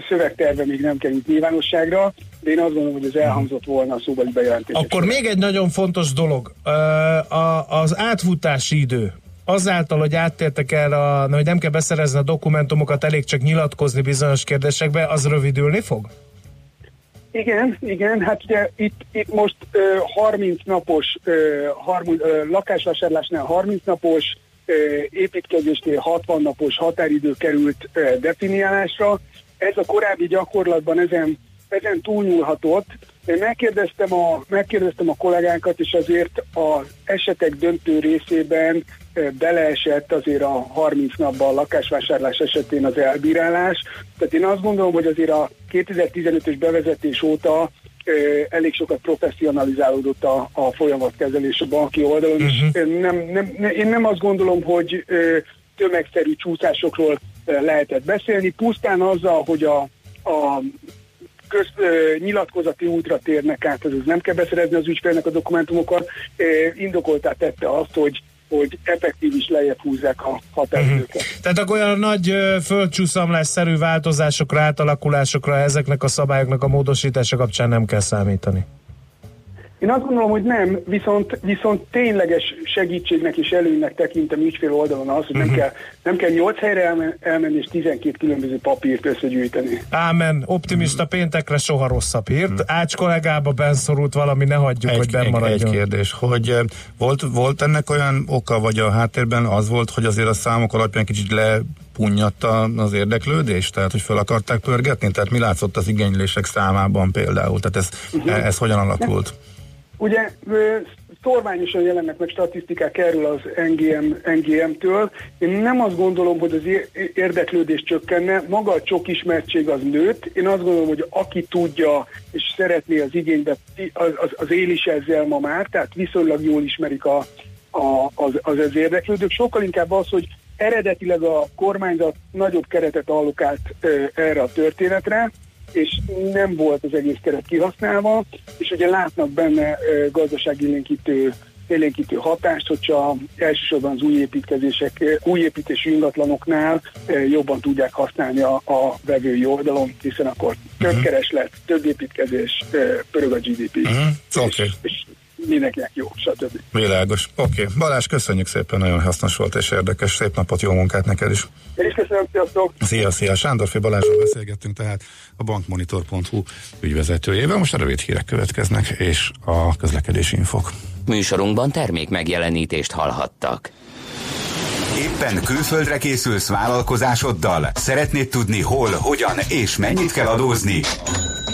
szövegterve még nem került nyilvánosságra, de én azt gondolom, hogy ez elhangzott volna a szóbeli bejelentés. Akkor még egy nagyon fontos dolog. Az átfutási idő azáltal, hogy áttértek el, a, hogy nem kell beszerezni a dokumentumokat, elég csak nyilatkozni bizonyos kérdésekbe, az rövidülni fog? Igen, igen, hát ugye itt, itt most ö, 30 napos ö, 30, ö, lakásvásárlásnál 30 napos, építkezésnél 60 napos határidő került definiálásra. Ez a korábbi gyakorlatban ezen, ezen túlnyúlhatott. Én megkérdeztem a, megkérdeztem a kollégánkat, és azért az esetek döntő részében beleesett azért a 30 napban a lakásvásárlás esetén az elbírálás. Tehát én azt gondolom, hogy azért a 2015-ös bevezetés óta elég sokat professzionalizálódott a, a folyamatkezelés a banki oldalon, uh-huh. és nem, nem, én nem azt gondolom, hogy tömegszerű csúszásokról lehetett beszélni, pusztán azzal, hogy a, a köz, nyilatkozati útra térnek át, ez nem kell beszerezni az ügyfélnek a dokumentumokat, indokoltá tette azt, hogy hogy effektív is lejjebb húzzák a határidőket. Uh-huh. Tehát akkor olyan nagy földcsúszamlásszerű változásokra, átalakulásokra ezeknek a szabályoknak a módosítása kapcsán nem kell számítani? Én azt gondolom, hogy nem, viszont, viszont tényleges segítségnek és előnynek tekintem ügyfél oldalon az, hogy uh-huh. nem, mhm. kell, nem kell 8 helyre elmen, elmenni és 12 különböző papírt összegyűjteni. Ámen, optimista uh-huh. péntekre soha rosszabb hírt. Uh-huh. Ács kollégába benszorult valami, ne hagyjuk, egy, hogy bennmaradjon. Egy kérdés, hogy volt, volt ennek olyan oka, vagy a háttérben az volt, hogy azért a számok alapján kicsit le punnyatta az érdeklődés? Tehát, hogy fel akarták pörgetni? Tehát mi látszott az igénylések számában például? Tehát ez, uh-huh. ez hogyan alakult? Nem. Ugye szorványosan jelennek meg statisztikák erről az NGM, NGM-től. Én nem azt gondolom, hogy az érdeklődés csökkenne, maga a csok ismertség az nőtt. Én azt gondolom, hogy aki tudja és szeretné az igénybe, az, az, az él is ezzel ma már, tehát viszonylag jól ismerik a, a, az, az, az érdeklődők. Sokkal inkább az, hogy eredetileg a kormányzat nagyobb keretet allokált erre a történetre, és nem volt az egész keret kihasználva, és ugye látnak benne gazdaságélénkítő élénkítő hatást, hogyha elsősorban az új építkezések, új építési ingatlanoknál jobban tudják használni a, a vevői oldalon, hiszen akkor több uh-huh. kereslet, több építkezés, pörög a GDP. Uh-huh. Mhm. És, okay. és mindenkinek jó, stb. Világos. Oké. Okay. Balázs, köszönjük szépen, nagyon hasznos volt és érdekes. Szép napot, jó munkát neked is. Én is köszönöm, sziasztok! Szia, szia! Sándorfi Balázsról beszélgettünk tehát a bankmonitor.hu ügyvezetőjével. Most a rövid hírek következnek, és a közlekedési infok. Műsorunkban termék megjelenítést hallhattak. Éppen külföldre készülsz vállalkozásoddal? Szeretnéd tudni hol, hogyan és mennyit kell adózni?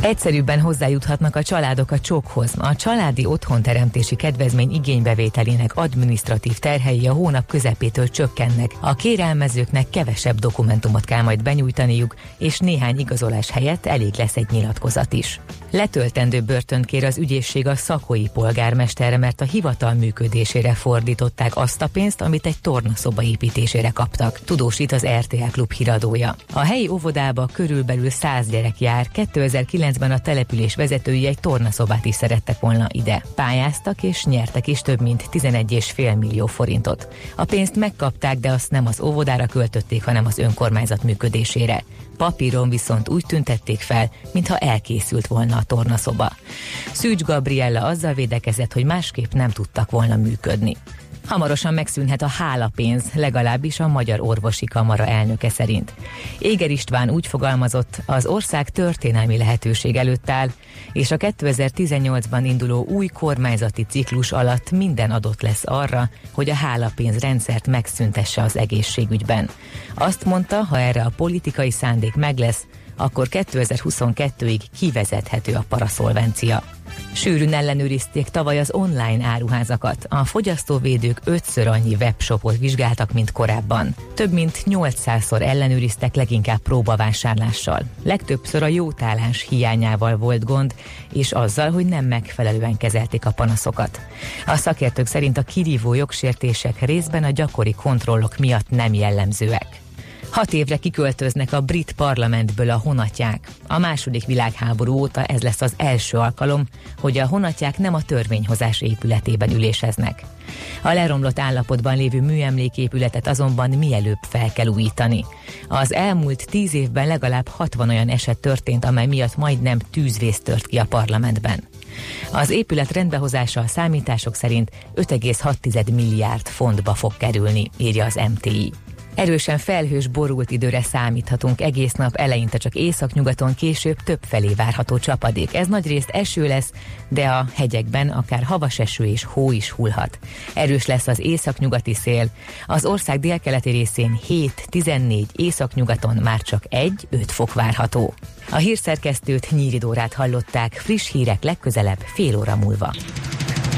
Egyszerűbben hozzájuthatnak a családok a csokhoz. A családi otthonteremtési kedvezmény igénybevételének administratív terhei a hónap közepétől csökkennek. A kérelmezőknek kevesebb dokumentumot kell majd benyújtaniuk, és néhány igazolás helyett elég lesz egy nyilatkozat is. Letöltendő börtönt kér az ügyészség a szakói polgármesterre, mert a hivatal működésére fordították azt a pénzt, amit egy tornaszoba építésére kaptak. Tudósít az RTL Klub híradója. A helyi óvodába körülbelül 100 gyerek jár, 2009 2009-ben a település vezetői egy tornaszobát is szerettek volna ide. Pályáztak és nyertek is több mint 11,5 millió forintot. A pénzt megkapták, de azt nem az óvodára költötték, hanem az önkormányzat működésére. Papíron viszont úgy tüntették fel, mintha elkészült volna a tornaszoba. Szűcs Gabriella azzal védekezett, hogy másképp nem tudtak volna működni. Hamarosan megszűnhet a hálapénz, legalábbis a Magyar Orvosi Kamara elnöke szerint. Éger István úgy fogalmazott, az ország történelmi lehetőség előtt áll, és a 2018-ban induló új kormányzati ciklus alatt minden adott lesz arra, hogy a hálapénz rendszert megszüntesse az egészségügyben. Azt mondta, ha erre a politikai szándék meg lesz, akkor 2022-ig kivezethető a paraszolvencia. Sűrűn ellenőrizték tavaly az online áruházakat. A fogyasztóvédők ötször annyi webshopot vizsgáltak, mint korábban. Több mint 800-szor ellenőriztek leginkább próbavásárlással. Legtöbbször a jótállás hiányával volt gond, és azzal, hogy nem megfelelően kezelték a panaszokat. A szakértők szerint a kirívó jogsértések részben a gyakori kontrollok miatt nem jellemzőek. Hat évre kiköltöznek a brit parlamentből a honatják. A második világháború óta ez lesz az első alkalom, hogy a honatják nem a törvényhozás épületében üléseznek. A leromlott állapotban lévő műemléképületet azonban mielőbb fel kell újítani. Az elmúlt tíz évben legalább 60 olyan eset történt, amely miatt majdnem tűzvész tört ki a parlamentben. Az épület rendbehozása a számítások szerint 5,6 milliárd fontba fog kerülni, írja az MTI. Erősen felhős, borult időre számíthatunk egész nap, eleinte csak északnyugaton, később több felé várható csapadék. Ez nagyrészt eső lesz, de a hegyekben akár havas eső és hó is hullhat. Erős lesz az északnyugati szél. Az ország délkeleti részén 7-14, északnyugaton már csak 1-5 fok várható. A hírszerkesztőt Nyíridórát hallották, friss hírek legközelebb fél óra múlva.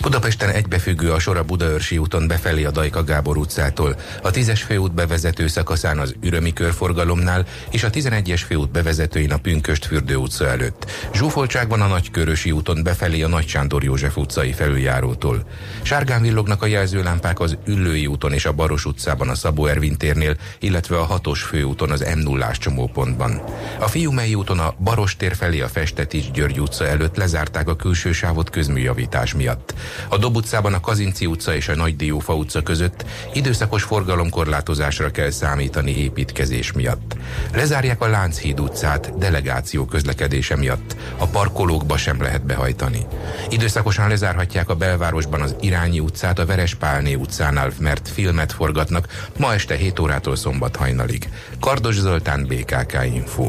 Budapesten egybefüggő a sor a Budaörsi úton befelé a Dajka Gábor utcától, a 10-es főút bevezető szakaszán az Ürömi körforgalomnál és a 11-es főút bevezetőin a Pünköst fürdő utca előtt. Zsúfoltságban a Nagykörösi úton befelé a Nagy Sándor József utcai felüljárótól. Sárgán villognak a jelzőlámpák az Üllői úton és a Baros utcában a Szabó Ervin térnél, illetve a 6-os főúton az m 0 csomópontban. A Fiumei úton a Baros tér felé a Festetics György utca előtt lezárták a külső sávot közműjavítás miatt. A Dob utcában a Kazinci utca és a Nagy Diófa utca között időszakos forgalomkorlátozásra kell számítani építkezés miatt. Lezárják a Lánchíd utcát delegáció közlekedése miatt. A parkolókba sem lehet behajtani. Időszakosan lezárhatják a belvárosban az Irányi utcát a Verespálné utcánál, mert filmet forgatnak ma este 7 órától szombat hajnalig. Kardos Zoltán, BKK Info.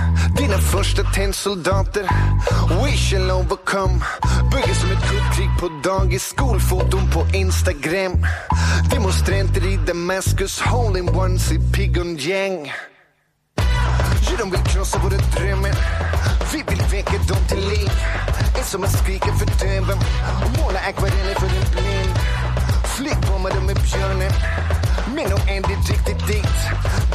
Dina första tennsoldater. We shall overcome. Bygger som ett kuppkrig på dagis. Skolfoton på Instagram. Demonstranter i Damaskus. Holding ones i Pigon-gäng. Ja, de vill krossa våra drömmar. Vi vill väcka dem till liv. En som att skrika för döven. Och måla akvareller för en blind. Flygbombade med björnen men nog aldrig riktigt dit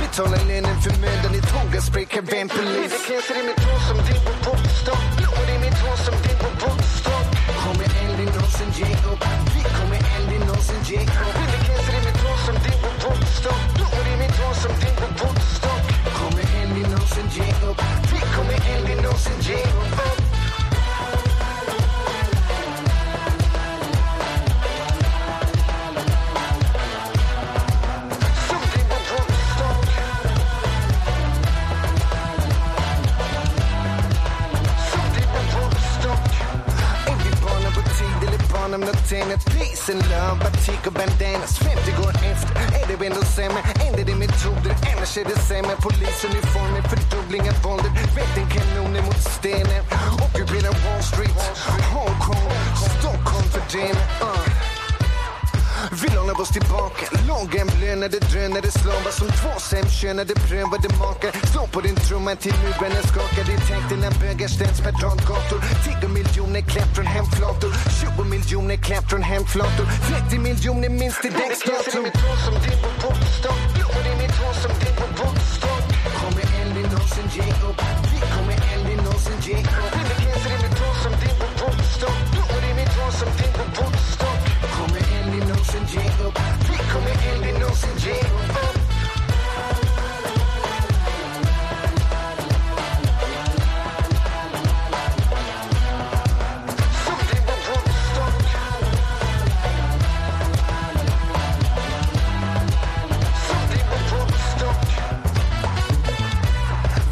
Betalar lönen för mödan i tågaspray, kavenpolis Cancer i mitt hår som din på popstock Blommor i mitt hår som din på popstock Kommer aldrig någonsin ge upp? Vi kommer aldrig någonsin ge upp? Cancer i mitt hår som din på popstock Blommor i mitt hår som din på popstock Kommer aldrig någonsin ge upp? Vi kommer aldrig någonsin ge upp barnen Peace and love, batik och bandanas. 50 går efter, är det ändå sämre? Ändrar det metoder, annars är det sämre. Polisuniformer, fördubbling av våldet. Vätten mot stenen. Ockuperar Wall Street, Hongkong, Stockholm för den uh. Vill hålla oss tillbaka Lågämblönade drönare slavar som två sämkönade prövade makar Slå på din trumma till muren skakar Det är tänkt innan bögar ställs med radgator 10 miljoner klämt från hemflator. 20 miljoner klämt från hemflator. 30 miljoner minst i dagsdatum mitt hår som din på popstock Blommor i mitt hår som din på popstock Kommer aldrig någonsin ge upp? Vi kommer aldrig någonsin ge upp? Cancer i mitt hår som din på popstock Blommor i mitt hår som din ge upp Vi kommer aldrig någonsin ge upp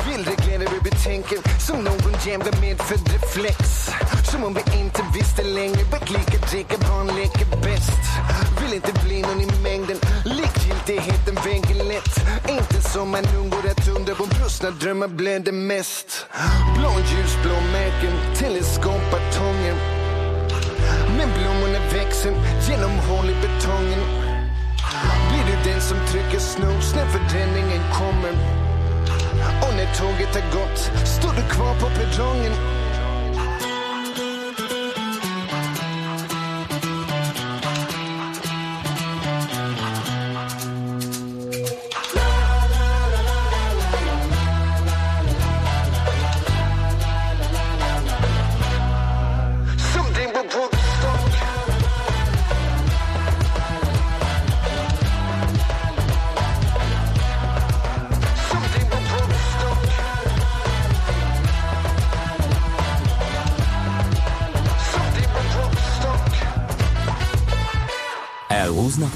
Vill reglera hur vi tänker Som någon jävla medfödd reflex Som om vi inte visste längre Vart lika dricker barn leker bäst. Vill inte bli någon i mängden. Likgiltigheten väger lätt. Inte som en ung går att undra På brustna drömmar blöder mest. Blå ljusblå märken Teleskopbatonger Men blommorna växer genom hål i betongen. Blir du den som trycker snooze när förändringen kommer? Och när tåget har gått står du kvar på perrongen.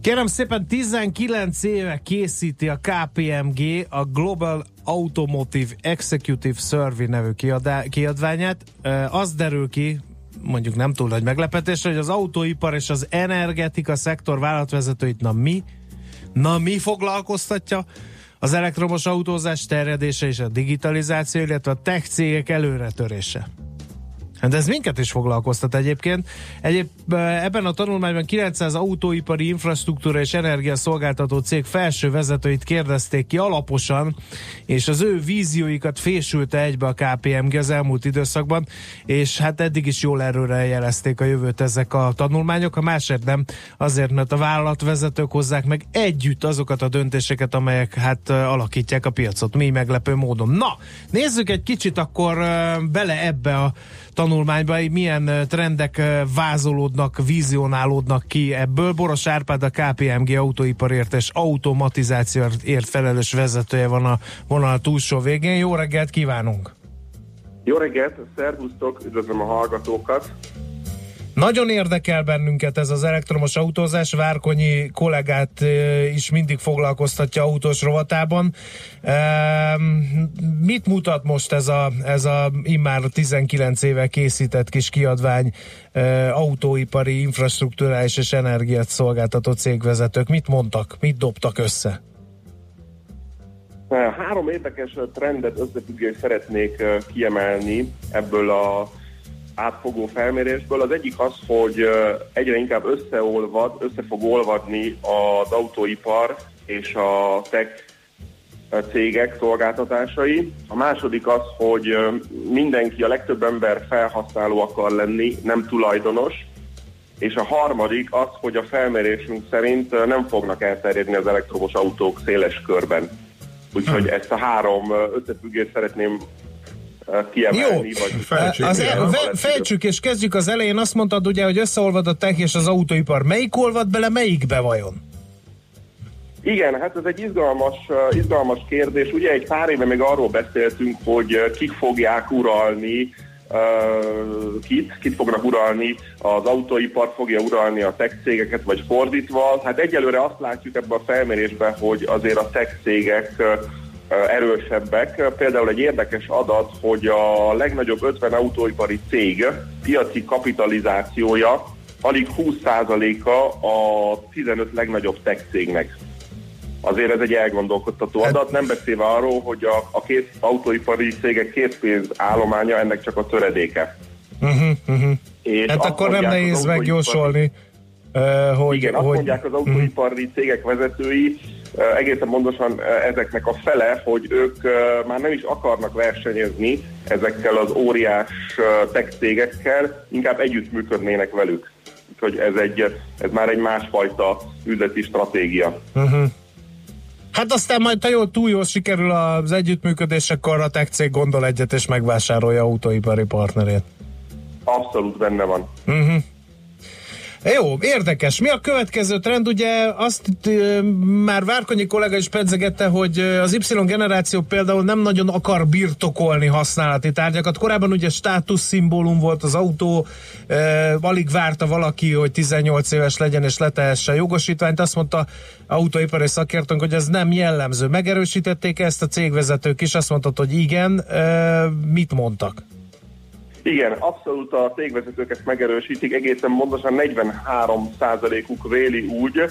Kérem szépen, 19 éve készíti a KPMG a Global Automotive Executive Survey nevű kiadá- kiadványát. Az derül ki mondjuk nem túl nagy meglepetés, hogy az autóipar és az energetika szektor vállalatvezetőit, na mi? Na mi foglalkoztatja? Az elektromos autózás terjedése és a digitalizáció, illetve a tech cégek előretörése. Hát ez minket is foglalkoztat egyébként. Egyéb, ebben a tanulmányban 900 autóipari infrastruktúra és energiaszolgáltató cég felső vezetőit kérdezték ki alaposan, és az ő vízióikat fésülte egybe a KPMG az elmúlt időszakban, és hát eddig is jól erőre jelezték a jövőt ezek a tanulmányok, a másért nem, azért, mert a vállalatvezetők hozzák meg együtt azokat a döntéseket, amelyek hát alakítják a piacot, mi meglepő módon. Na, nézzük egy kicsit akkor bele ebbe a tanulmányba, milyen trendek vázolódnak, vizionálódnak ki ebből. Boros Árpád a KPMG autóiparért és automatizációért felelős vezetője van a vonal túlsó végén. Jó reggelt kívánunk! Jó reggelt, szervusztok, üdvözlöm a hallgatókat! Nagyon érdekel bennünket ez az elektromos autózás, Várkonyi kollégát is mindig foglalkoztatja autós rovatában. Mit mutat most ez a, ez a immár 19 éve készített kis kiadvány autóipari, infrastruktúrális és energiát szolgáltató cégvezetők? Mit mondtak, mit dobtak össze? Három érdekes trendet összefüggést szeretnék kiemelni ebből a átfogó felmérésből. Az egyik az, hogy egyre inkább összeolvad, össze fog olvadni az autóipar és a tech cégek szolgáltatásai. A második az, hogy mindenki, a legtöbb ember felhasználó akar lenni, nem tulajdonos. És a harmadik az, hogy a felmérésünk szerint nem fognak elterjedni az elektromos autók széles körben. Úgyhogy hm. ezt a három összefüggést szeretném kiemelni. Jó, vagy fejtsük, az el, fejtsük és kezdjük az elején. Azt mondtad ugye, hogy összeolvad a tech és az autóipar. Melyik olvad bele, melyikbe vajon? Igen, hát ez egy izgalmas, izgalmas kérdés. Ugye egy pár éve még arról beszéltünk, hogy kik fogják uralni Uh, kit, kit fognak uralni, az autóipar fogja uralni a tech cégeket, vagy fordítva. Hát egyelőre azt látjuk ebben a felmérésben, hogy azért a tech cégek erősebbek. Például egy érdekes adat, hogy a legnagyobb 50 autóipari cég piaci kapitalizációja alig 20%-a a 15 legnagyobb tech cégnek. Azért ez egy elgondolkodtató hát- adat, nem beszélve arról, hogy a, a két autóipari cégek készpénz állománya ennek csak a töredéke. Uh-huh, uh-huh. És hát akkor nem nehéz megjósolni, uh, hogy... Igen, azt hogy... mondják az autóipari uh-huh. cégek vezetői, egészen pontosan ezeknek a fele, hogy ők már nem is akarnak versenyezni ezekkel az óriás tech cégekkel, inkább együttműködnének velük. Úgyhogy ez, egy, ez már egy másfajta üzleti stratégia. Uh-huh. Hát aztán majd, ha jól, túl jól sikerül az együttműködés, akkor a tech cég gondol egyet és megvásárolja autóipari partnerét. Abszolút benne van. Uh-huh. Jó, érdekes. Mi a következő trend? Ugye azt már Várkonyi kollega is pedzegette, hogy az Y generáció például nem nagyon akar birtokolni használati tárgyakat. Korábban ugye státuszszimbólum volt az autó, uh, alig várta valaki, hogy 18 éves legyen és letehesse jogosítványt. Azt mondta autóipari szakértőnk, hogy ez nem jellemző. Megerősítették ezt a cégvezetők is, azt mondtad, hogy igen. Uh, mit mondtak? Igen, abszolút a cégvezetőket megerősítik, egészen pontosan 43 uk véli úgy,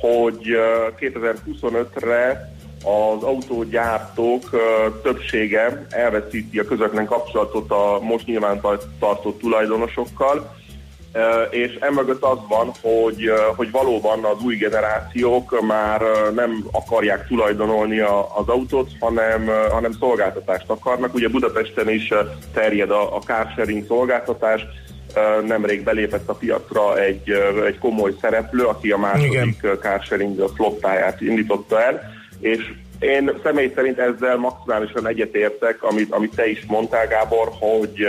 hogy 2025-re az autógyártók többsége elveszíti a közvetlen kapcsolatot a most nyilván tartott tulajdonosokkal, és emögött az van, hogy, hogy valóban az új generációk már nem akarják tulajdonolni az autót, hanem, hanem szolgáltatást akarnak. Ugye Budapesten is terjed a, a carsharing szolgáltatás, nemrég belépett a piacra egy, egy komoly szereplő, aki a második Igen. carsharing flottáját indította el, és én személy szerint ezzel maximálisan egyetértek, amit, amit te is mondtál, Gábor, hogy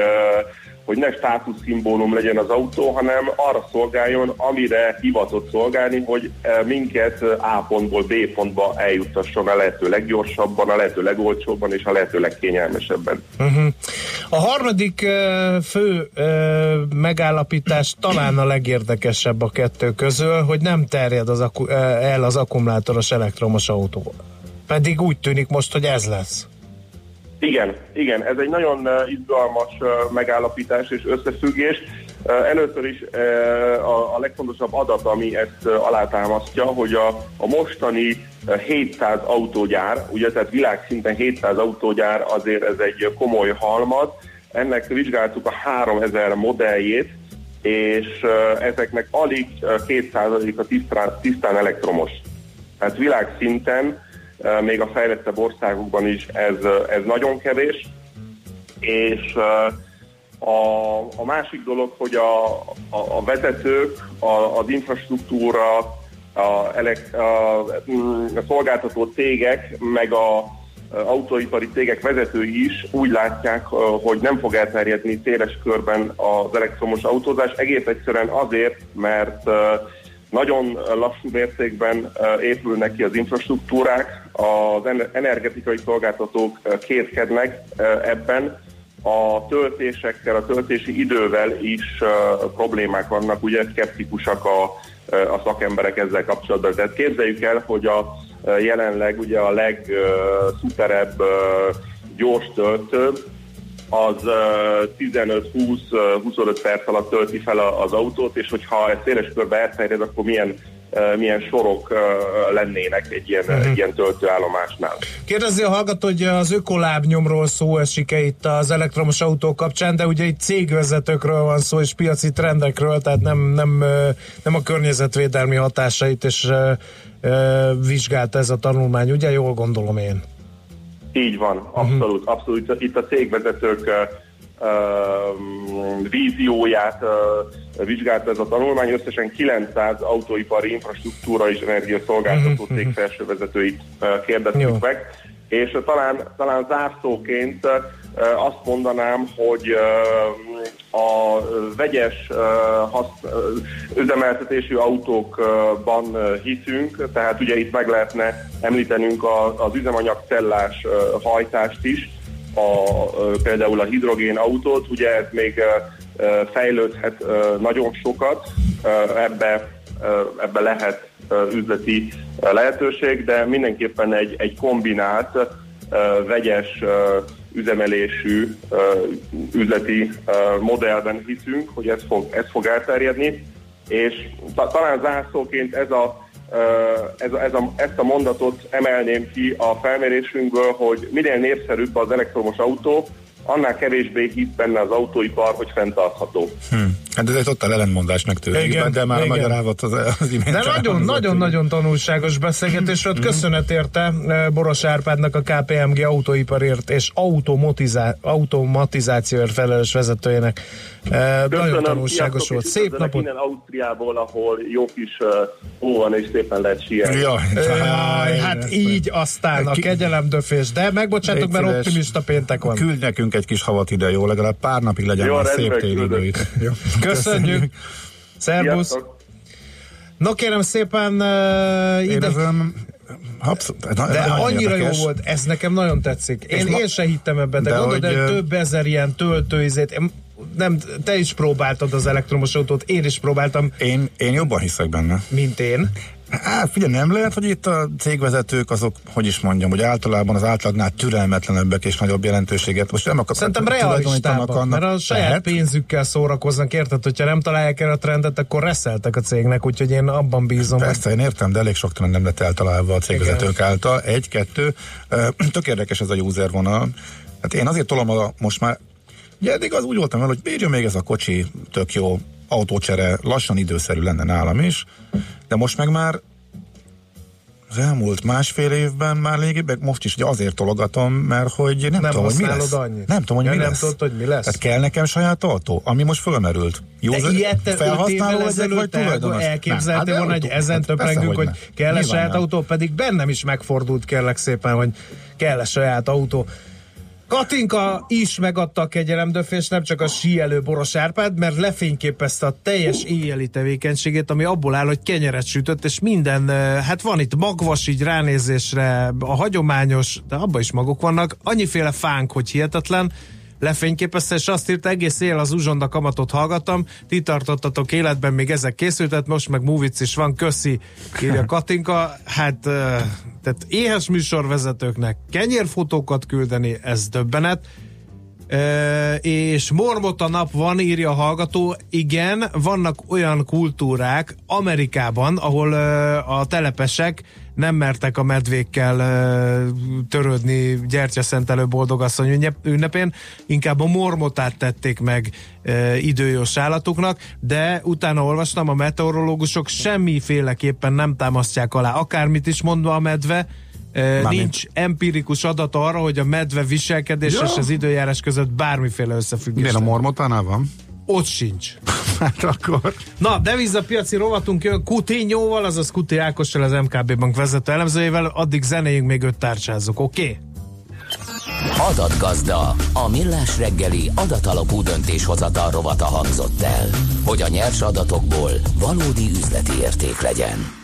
hogy ne státuszszimbólum legyen az autó, hanem arra szolgáljon, amire hivatott szolgálni, hogy eh, minket A pontból B pontba eljuttasson a lehető leggyorsabban, a lehető legolcsóbban és a lehető legkényelmesebben. Uh-huh. A harmadik uh, fő megállapítás talán a legérdekesebb a kettő közül, hogy nem terjed az el az akkumulátoros elektromos autó. Pedig úgy tűnik most, hogy ez lesz. Igen, igen, ez egy nagyon izgalmas megállapítás és összefüggés. Először is a, legfontosabb adat, ami ezt alátámasztja, hogy a, a mostani 700 autógyár, ugye tehát világszinten 700 autógyár azért ez egy komoly halmaz, ennek vizsgáltuk a 3000 modelljét, és ezeknek alig 2%-a tisztán, tisztán elektromos. Tehát világszinten, még a fejlettebb országokban is ez, ez nagyon kevés, és a, a másik dolog, hogy a, a, a vezetők, a, az infrastruktúra, a, elek, a, a szolgáltató cégek, meg a autóipari cégek vezetői is úgy látják, hogy nem fog elterjedni széles körben az elektromos autózás, egész egyszerűen azért, mert nagyon lassú mértékben épülnek ki az infrastruktúrák, az energetikai szolgáltatók kétkednek ebben, a töltésekkel, a töltési idővel is problémák vannak, ugye szkeptikusak a, a szakemberek ezzel kapcsolatban. Tehát képzeljük el, hogy a jelenleg ugye a legszuperebb gyors töltő, az 15-20-25 perc alatt tölti fel az autót, és hogyha ez széles körbe elterjed, akkor milyen milyen sorok lennének egy ilyen, uh-huh. egy ilyen töltőállomásnál. Kérdezi a hallgató, hogy az ökolábnyomról szó esik-e itt az elektromos autók kapcsán, de ugye itt cégvezetőkről van szó, és piaci trendekről, tehát nem, nem, nem a környezetvédelmi hatásait és vizsgálta ez a tanulmány, ugye? Jól gondolom én. Így van, mhm. abszolút, abszolút. Itt a cégvezetők vízióját vizsgálta ez a tanulmány, összesen 900 autóipari infrastruktúra és energiaszolgáltató uh-huh. cég felsővezetőit kérdeztük meg, és talán, talán zárszóként azt mondanám, hogy a vegyes üzemeltetésű autókban hiszünk, tehát ugye itt meg lehetne említenünk az üzemanyagcellás hajtást is, a, például a hidrogén autót, ugye ez még fejlődhet nagyon sokat, ebbe, ebbe lehet üzleti lehetőség, de mindenképpen egy, egy kombinált, vegyes üzemelésű üzleti modellben hiszünk, hogy ez fog, ez fog elterjedni, és talán zászlóként ez a ez a, ez a, ezt a mondatot emelném ki a felmérésünkből, hogy minél népszerűbb az elektromos autó, annál kevésbé hitt benne az autóipar, hogy fenntartható. Hmm. Hát ez egy totál ellentmondásnak tűnik, igen, de már magyarázat az, az imént. De nagyon-nagyon tanulságos beszélgetés volt. Hmm. Köszönet érte eh, Boros Árpádnak a KPMG autóiparért és automatizációért felelős vezetőjének. Eh, Köszönöm, nagyon tanulságos volt. Szép napot! Innen Ausztriából, ahol jó kis hó van, és szépen lehet sielni. Jaj, Jaj, hát így aztán a kegyelemdöfés. De megbocsátok, mert optimista péntek van. Küld nekünk egy kis havat ide, jó? Legalább pár napig legyen jó, már szép téli itt. Köszönjük! Szervusz! No kérem szépen uh, ide... Érezem, Abszolút. De, de annyira érdekes. jó volt, ez nekem nagyon tetszik. Én, én se hittem ebben, de, de gondolod, hogy, több ezer ilyen töltőizét, nem, te is próbáltad az elektromos autót, én is próbáltam. Én, én jobban hiszek benne. Mint én. Hát figyelj, nem lehet, hogy itt a cégvezetők azok, hogy is mondjam, hogy általában az átlagnál türelmetlenebbek és nagyobb jelentőséget. Most nem akar, Szerintem realistábbak, annak, mert a saját lehet. pénzükkel szórakoznak, érted, hogyha nem találják el a trendet, akkor reszeltek a cégnek, úgyhogy én abban bízom. Persze, hogy... én értem, de elég sok trend nem lett eltalálva a cégvezetők Igen. által. Egy, kettő, tök érdekes ez a user vonal. Hát én azért tolom a, most már Ugye eddig az úgy voltam vele, hogy bírja még ez a kocsi, tök jó, autócsere, lassan időszerű lenne nálam is, de most meg már az elmúlt másfél évben már légibek, most is ugye azért tologatom, mert hogy nem, nem tudom, hogy mi lesz. Annyit. Nem tudom, hogy ja, mi nem lesz. Tudod, hogy mi lesz. Tehát kell nekem saját autó, ami most fölmerült. Jó, De ilyet te felhasználó legyek, vagy tulajdonos? Elképzeltél volna, hogy ezen töprengünk, hogy kell saját autó, pedig bennem is megfordult kérlek szépen, hogy kell saját autó. Katinka is megadta a kegyelemdöfést, nem csak a síelő Boros Árpád, mert lefényképezte a teljes éjjeli tevékenységét, ami abból áll, hogy kenyeret sütött, és minden, hát van itt magvas így ránézésre, a hagyományos, de abban is maguk vannak, annyiféle fánk, hogy hihetetlen, lefényképezte, és azt írta, egész él az uzsonda kamatot hallgattam, ti tartottatok életben, még ezek készültet, most meg Movic is van, köszi, írja Katinka. Hát, tehát éhes műsorvezetőknek kenyérfotókat küldeni, ez döbbenet. És mormota nap van, írja a hallgató. Igen, vannak olyan kultúrák Amerikában, ahol a telepesek nem mertek a medvékkel törődni gyertyaszentelő boldogasszony ünnepén, inkább a mormotát tették meg időjós állatoknak, de utána olvastam, a meteorológusok semmiféleképpen nem támasztják alá, akármit is mondva a medve, Mármint. Nincs empirikus adat arra, hogy a medve viselkedés ja. és az időjárás között bármiféle összefüggés. Miért a mormotánál van? Ott sincs. hát akkor. Na, devizapiaci rovatunk jön Kutinyóval, azaz Kuti Ákossal, az MKB Bank vezető elemzőjével, addig zenéjünk még öt tárcsázok, oké? Okay? Adatgazda, a millás reggeli adatalapú döntéshozatal rovata hangzott el, hogy a nyers adatokból valódi üzleti érték legyen.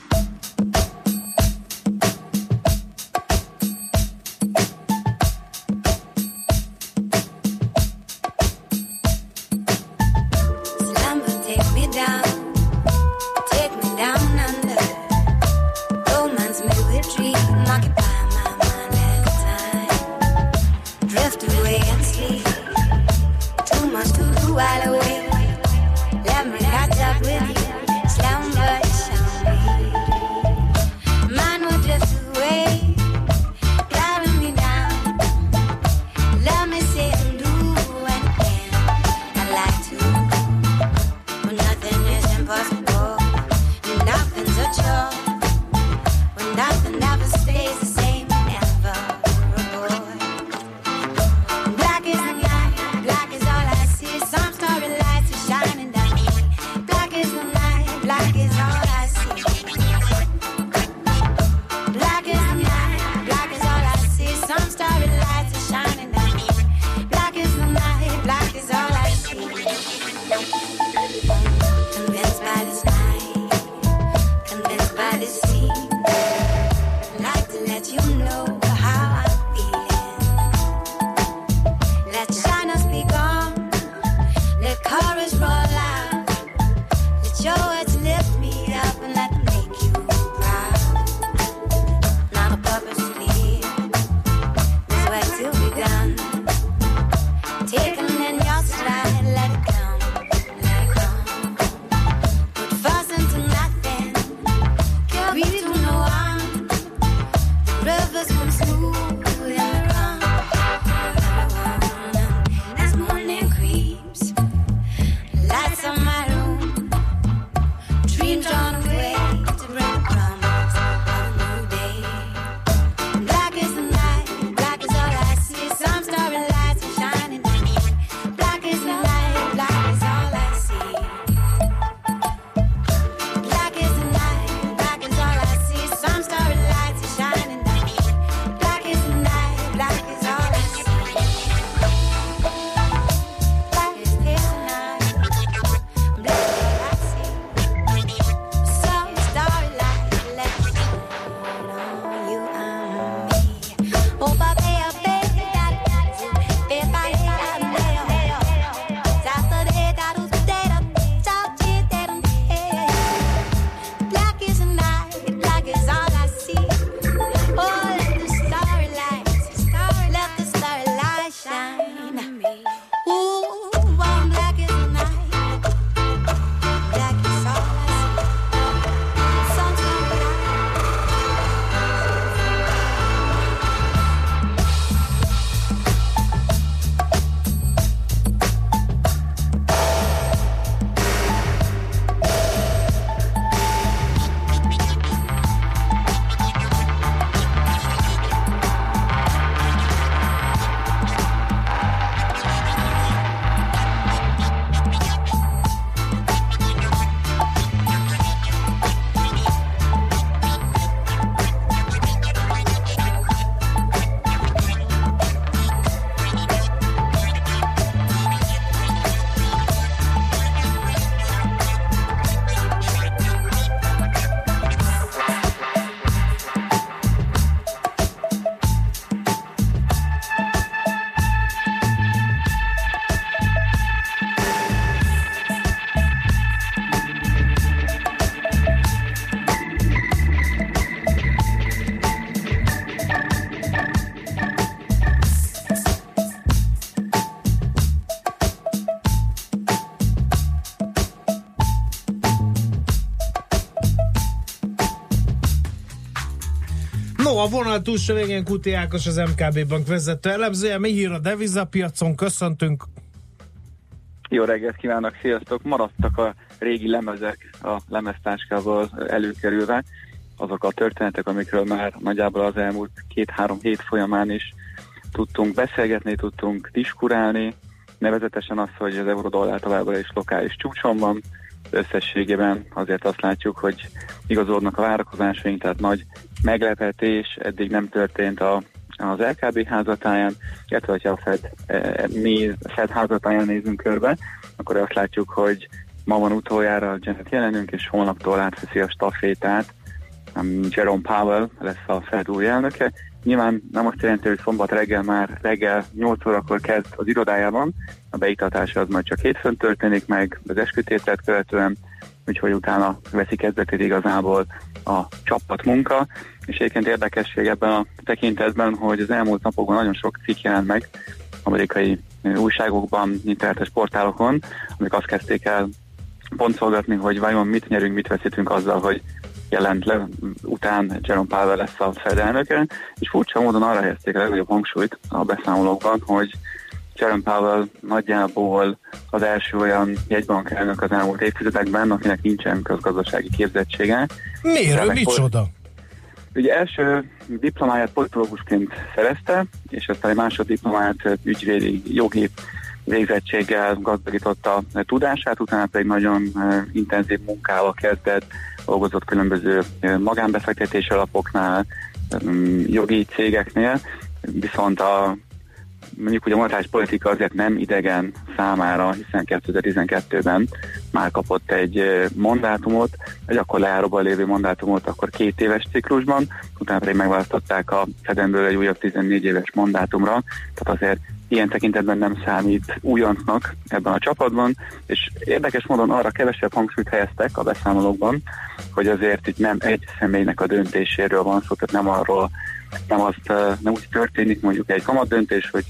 A vonal túlsó végén Kuti Ákos, az MKB Bank vezető elemzője. Mi hír a devizapiacon? Köszöntünk. Jó reggelt kívánok, sziasztok! Maradtak a régi lemezek a lemeztáskával előkerülve. Azok a történetek, amikről már nagyjából az elmúlt két-három hét folyamán is tudtunk beszélgetni, tudtunk diskurálni, nevezetesen az, hogy az eurodollár továbbra is lokális csúcson van, összességében azért azt látjuk, hogy igazodnak a várakozásaink, tehát nagy meglepetés eddig nem történt a, az LKB házatáján, illetve ha a Fed, e, Fed házatáján nézünk körbe, akkor azt látjuk, hogy ma van utoljára a Janet jelenünk, és holnaptól átveszi a stafétát. Um, Jerome Powell lesz a Fed új elnöke. Nyilván nem azt jelenti, hogy szombat reggel már reggel 8 órakor kezd az irodájában, a beiktatása az majd csak hétfőn történik meg, az eskütételt követően, úgyhogy utána veszi kezdetét igazából a csapatmunka, és egyébként érdekesség ebben a tekintetben, hogy az elmúlt napokban nagyon sok cikk jelent meg amerikai újságokban, internetes portálokon, amik azt kezdték el pontszolgatni, hogy vajon mit nyerünk, mit veszítünk azzal, hogy jelent le, után Jerome Powell lesz a Fed elnöke, és furcsa módon arra helyezték a legnagyobb hangsúlyt a beszámolókban, hogy Jerome Powell nagyjából az első olyan jegybank elnök az elmúlt évtizedekben, akinek nincsen közgazdasági képzettsége. Miért? Micsoda? Ugye első diplomáját politológusként szerezte, és aztán egy másodiplomáját ügyvédi jogi végzettséggel gazdagította tudását, utána pedig nagyon eh, intenzív munkával kezdett, dolgozott különböző eh, magánbefektetési alapoknál, mm, jogi cégeknél, viszont a mondjuk hogy a monetáris politika azért nem idegen számára, hiszen 2012-ben már kapott egy mandátumot, egy akkor lejáróban lévő mandátumot, akkor két éves ciklusban, utána pedig megválasztották a Fedemből egy újabb 14 éves mandátumra, tehát azért ilyen tekintetben nem számít újoncnak ebben a csapatban, és érdekes módon arra kevesebb hangsúlyt helyeztek a beszámolókban, hogy azért itt nem egy személynek a döntéséről van szó, tehát nem arról nem, azt, nem úgy történik mondjuk egy kamat döntés, hogy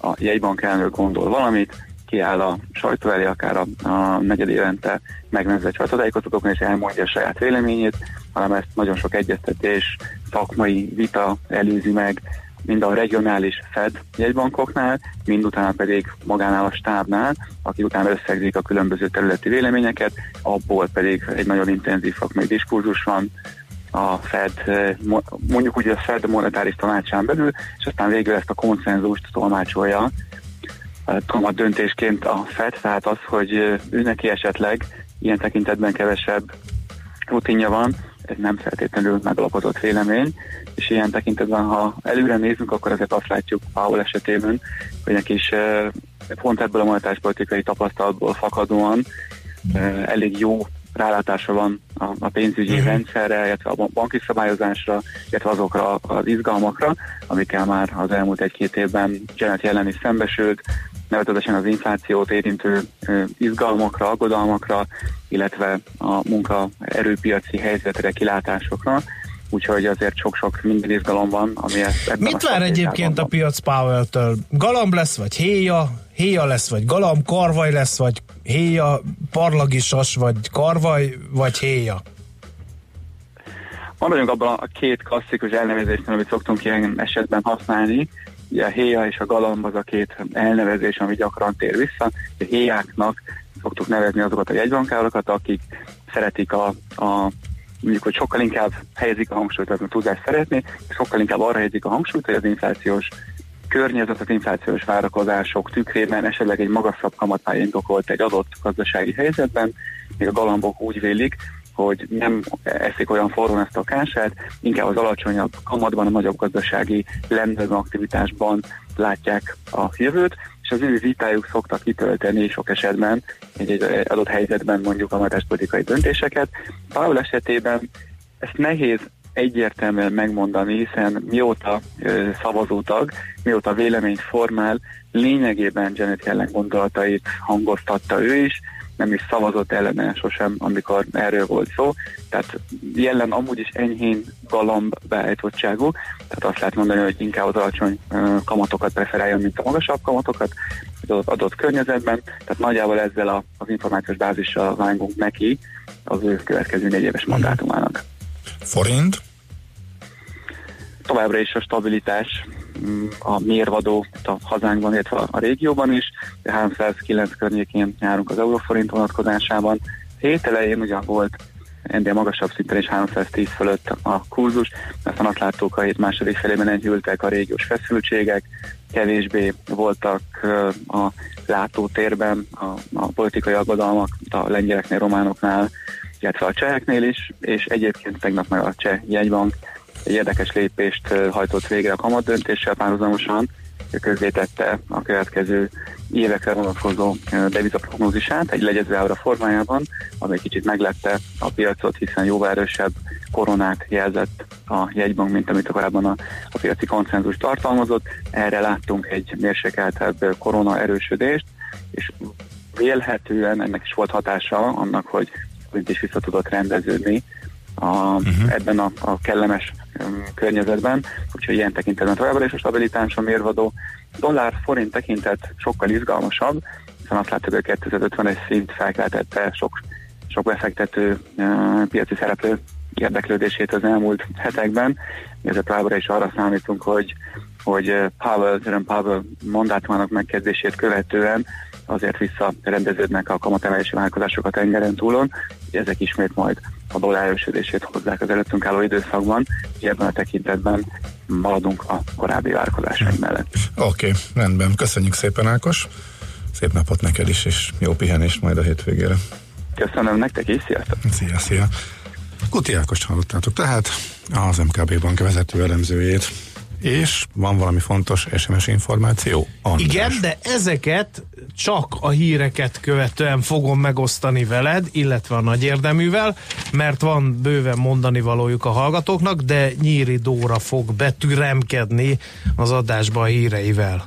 a jegybank elnök gondol valamit, kiáll a sajtó elé, akár a, a negyed évente megnevezett sajtótájékoztatókon, és elmondja a saját véleményét, hanem ezt nagyon sok egyeztetés, szakmai vita előzi meg, mind a regionális Fed jegybankoknál, mind utána pedig magánál a stábnál, aki utána összegzik a különböző területi véleményeket, abból pedig egy nagyon intenzív szakmai diskurzus van, a Fed, mondjuk úgy a Fed monetáris tanácsán belül, és aztán végül ezt a konszenzust tolmácsolja kamat döntésként a Fed, tehát az, hogy ő neki esetleg ilyen tekintetben kevesebb rutinja van, ez nem feltétlenül megalapozott vélemény, és ilyen tekintetben, ha előre nézünk, akkor azért azt látjuk Powell esetében, hogy neki is pont ebből a monetáris politikai tapasztalatból fakadóan elég jó rálátása van a, a pénzügyi uh-huh. rendszerre, illetve a banki szabályozásra, illetve azokra az izgalmakra, amikkel már az elmúlt egy-két évben Janet jelen is szembesült, nevezetesen az inflációt érintő izgalmakra, aggodalmakra, illetve a munkaerőpiaci helyzetre, kilátásokra. Úgyhogy azért sok-sok minden izgalom van, ami ezt Mit vár egyébként a piac Powell-től? Galamb lesz, vagy héja? Héja lesz, vagy galamb, karvaj lesz, vagy héja, parlagisas, vagy karvaj, vagy héja? Maradjunk abban a két klasszikus elnevezésnél, amit szoktunk ilyen esetben használni. Ugye a héja és a galamb az a két elnevezés, ami gyakran tér vissza. A héjáknak szoktuk nevezni azokat a jegybankárokat, akik szeretik a, a mondjuk, hogy sokkal inkább helyezik a hangsúlyt, az a tudást szeretni, sokkal inkább arra helyezik a hangsúlyt, hogy az inflációs környezet, az inflációs várakozások tükrében esetleg egy magasabb kamatpálya indokolt egy adott gazdasági helyzetben, még a galambok úgy vélik, hogy nem eszik olyan forrón ezt a kását, inkább az alacsonyabb kamatban, a nagyobb gazdasági lendülő aktivitásban látják a jövőt, és az ő vitájuk szoktak kitölteni sok esetben egy, adott helyzetben mondjuk a politikai döntéseket. Paul esetében ezt nehéz egyértelműen megmondani, hiszen mióta szavazótag, mióta véleményt formál, lényegében Janet jelen gondolatait hangoztatta ő is, nem is szavazott ellene sosem, amikor erről volt szó. Tehát jelen amúgy is enyhén galamb beállítottságú, tehát azt lehet mondani, hogy inkább az alacsony kamatokat preferálja, mint a magasabb kamatokat az adott környezetben. Tehát nagyjából ezzel a, az információs bázissal vágunk neki az ő következő négy éves mandátumának. Forint? továbbra is a stabilitás a mérvadó a hazánkban, illetve a régióban is, 309 környékén járunk az euróforint vonatkozásában. Hét elején ugye volt ennél magasabb szinten is 310 fölött a kurzus, aztán azt láttuk, a hét második felében enyhültek a régiós feszültségek, kevésbé voltak a látótérben a, a politikai aggodalmak a lengyeleknél, románoknál, illetve a cseheknél is, és egyébként tegnap meg a cseh jegybank egy érdekes lépést hajtott végre a kamat döntéssel párhuzamosan, közzétette a következő évekre vonatkozó devizaprognózisát egy legyezve ára formájában, ami kicsit meglepte a piacot, hiszen jóval erősebb koronát jelzett a jegybank, mint amit korábban a, a piaci konszenzus tartalmazott. Erre láttunk egy mérsékeltebb korona erősödést, és vélhetően ennek is volt hatása annak, hogy mint is vissza tudott rendeződni a, uh-huh. ebben a, a kellemes um, környezetben, úgyhogy ilyen tekintetben továbbra is a stabilitás a mérvadó. Dollár-forint tekintet sokkal izgalmasabb, hiszen azt láttuk, hogy 2051 szint felkeltette sok, sok befektető uh, piaci szereplő érdeklődését az elmúlt hetekben, ezért továbbra is arra számítunk, hogy, hogy Powell, Jerome Powell mandátumának megkezdését követően azért visszarendeződnek a kamatemelési vállalkozások a tengeren túlon, hogy ezek ismét majd a dollár erősödését hozzák az előttünk álló időszakban, és ebben a tekintetben maradunk a korábbi vállalkozásaink mellett. Oké, okay, rendben. Köszönjük szépen Ákos, szép napot neked is, és jó pihenést majd a hétvégére. Köszönöm nektek is, sziasztok! Szia, szia! Kuti Ákost hallottátok tehát, az MKB bank vezető elemzőjét és van valami fontos SMS információ? András. Igen, de ezeket csak a híreket követően fogom megosztani veled, illetve a nagy érdeművel, mert van bőven mondani valójuk a hallgatóknak, de Nyíri Dóra fog betüremkedni az adásba a híreivel.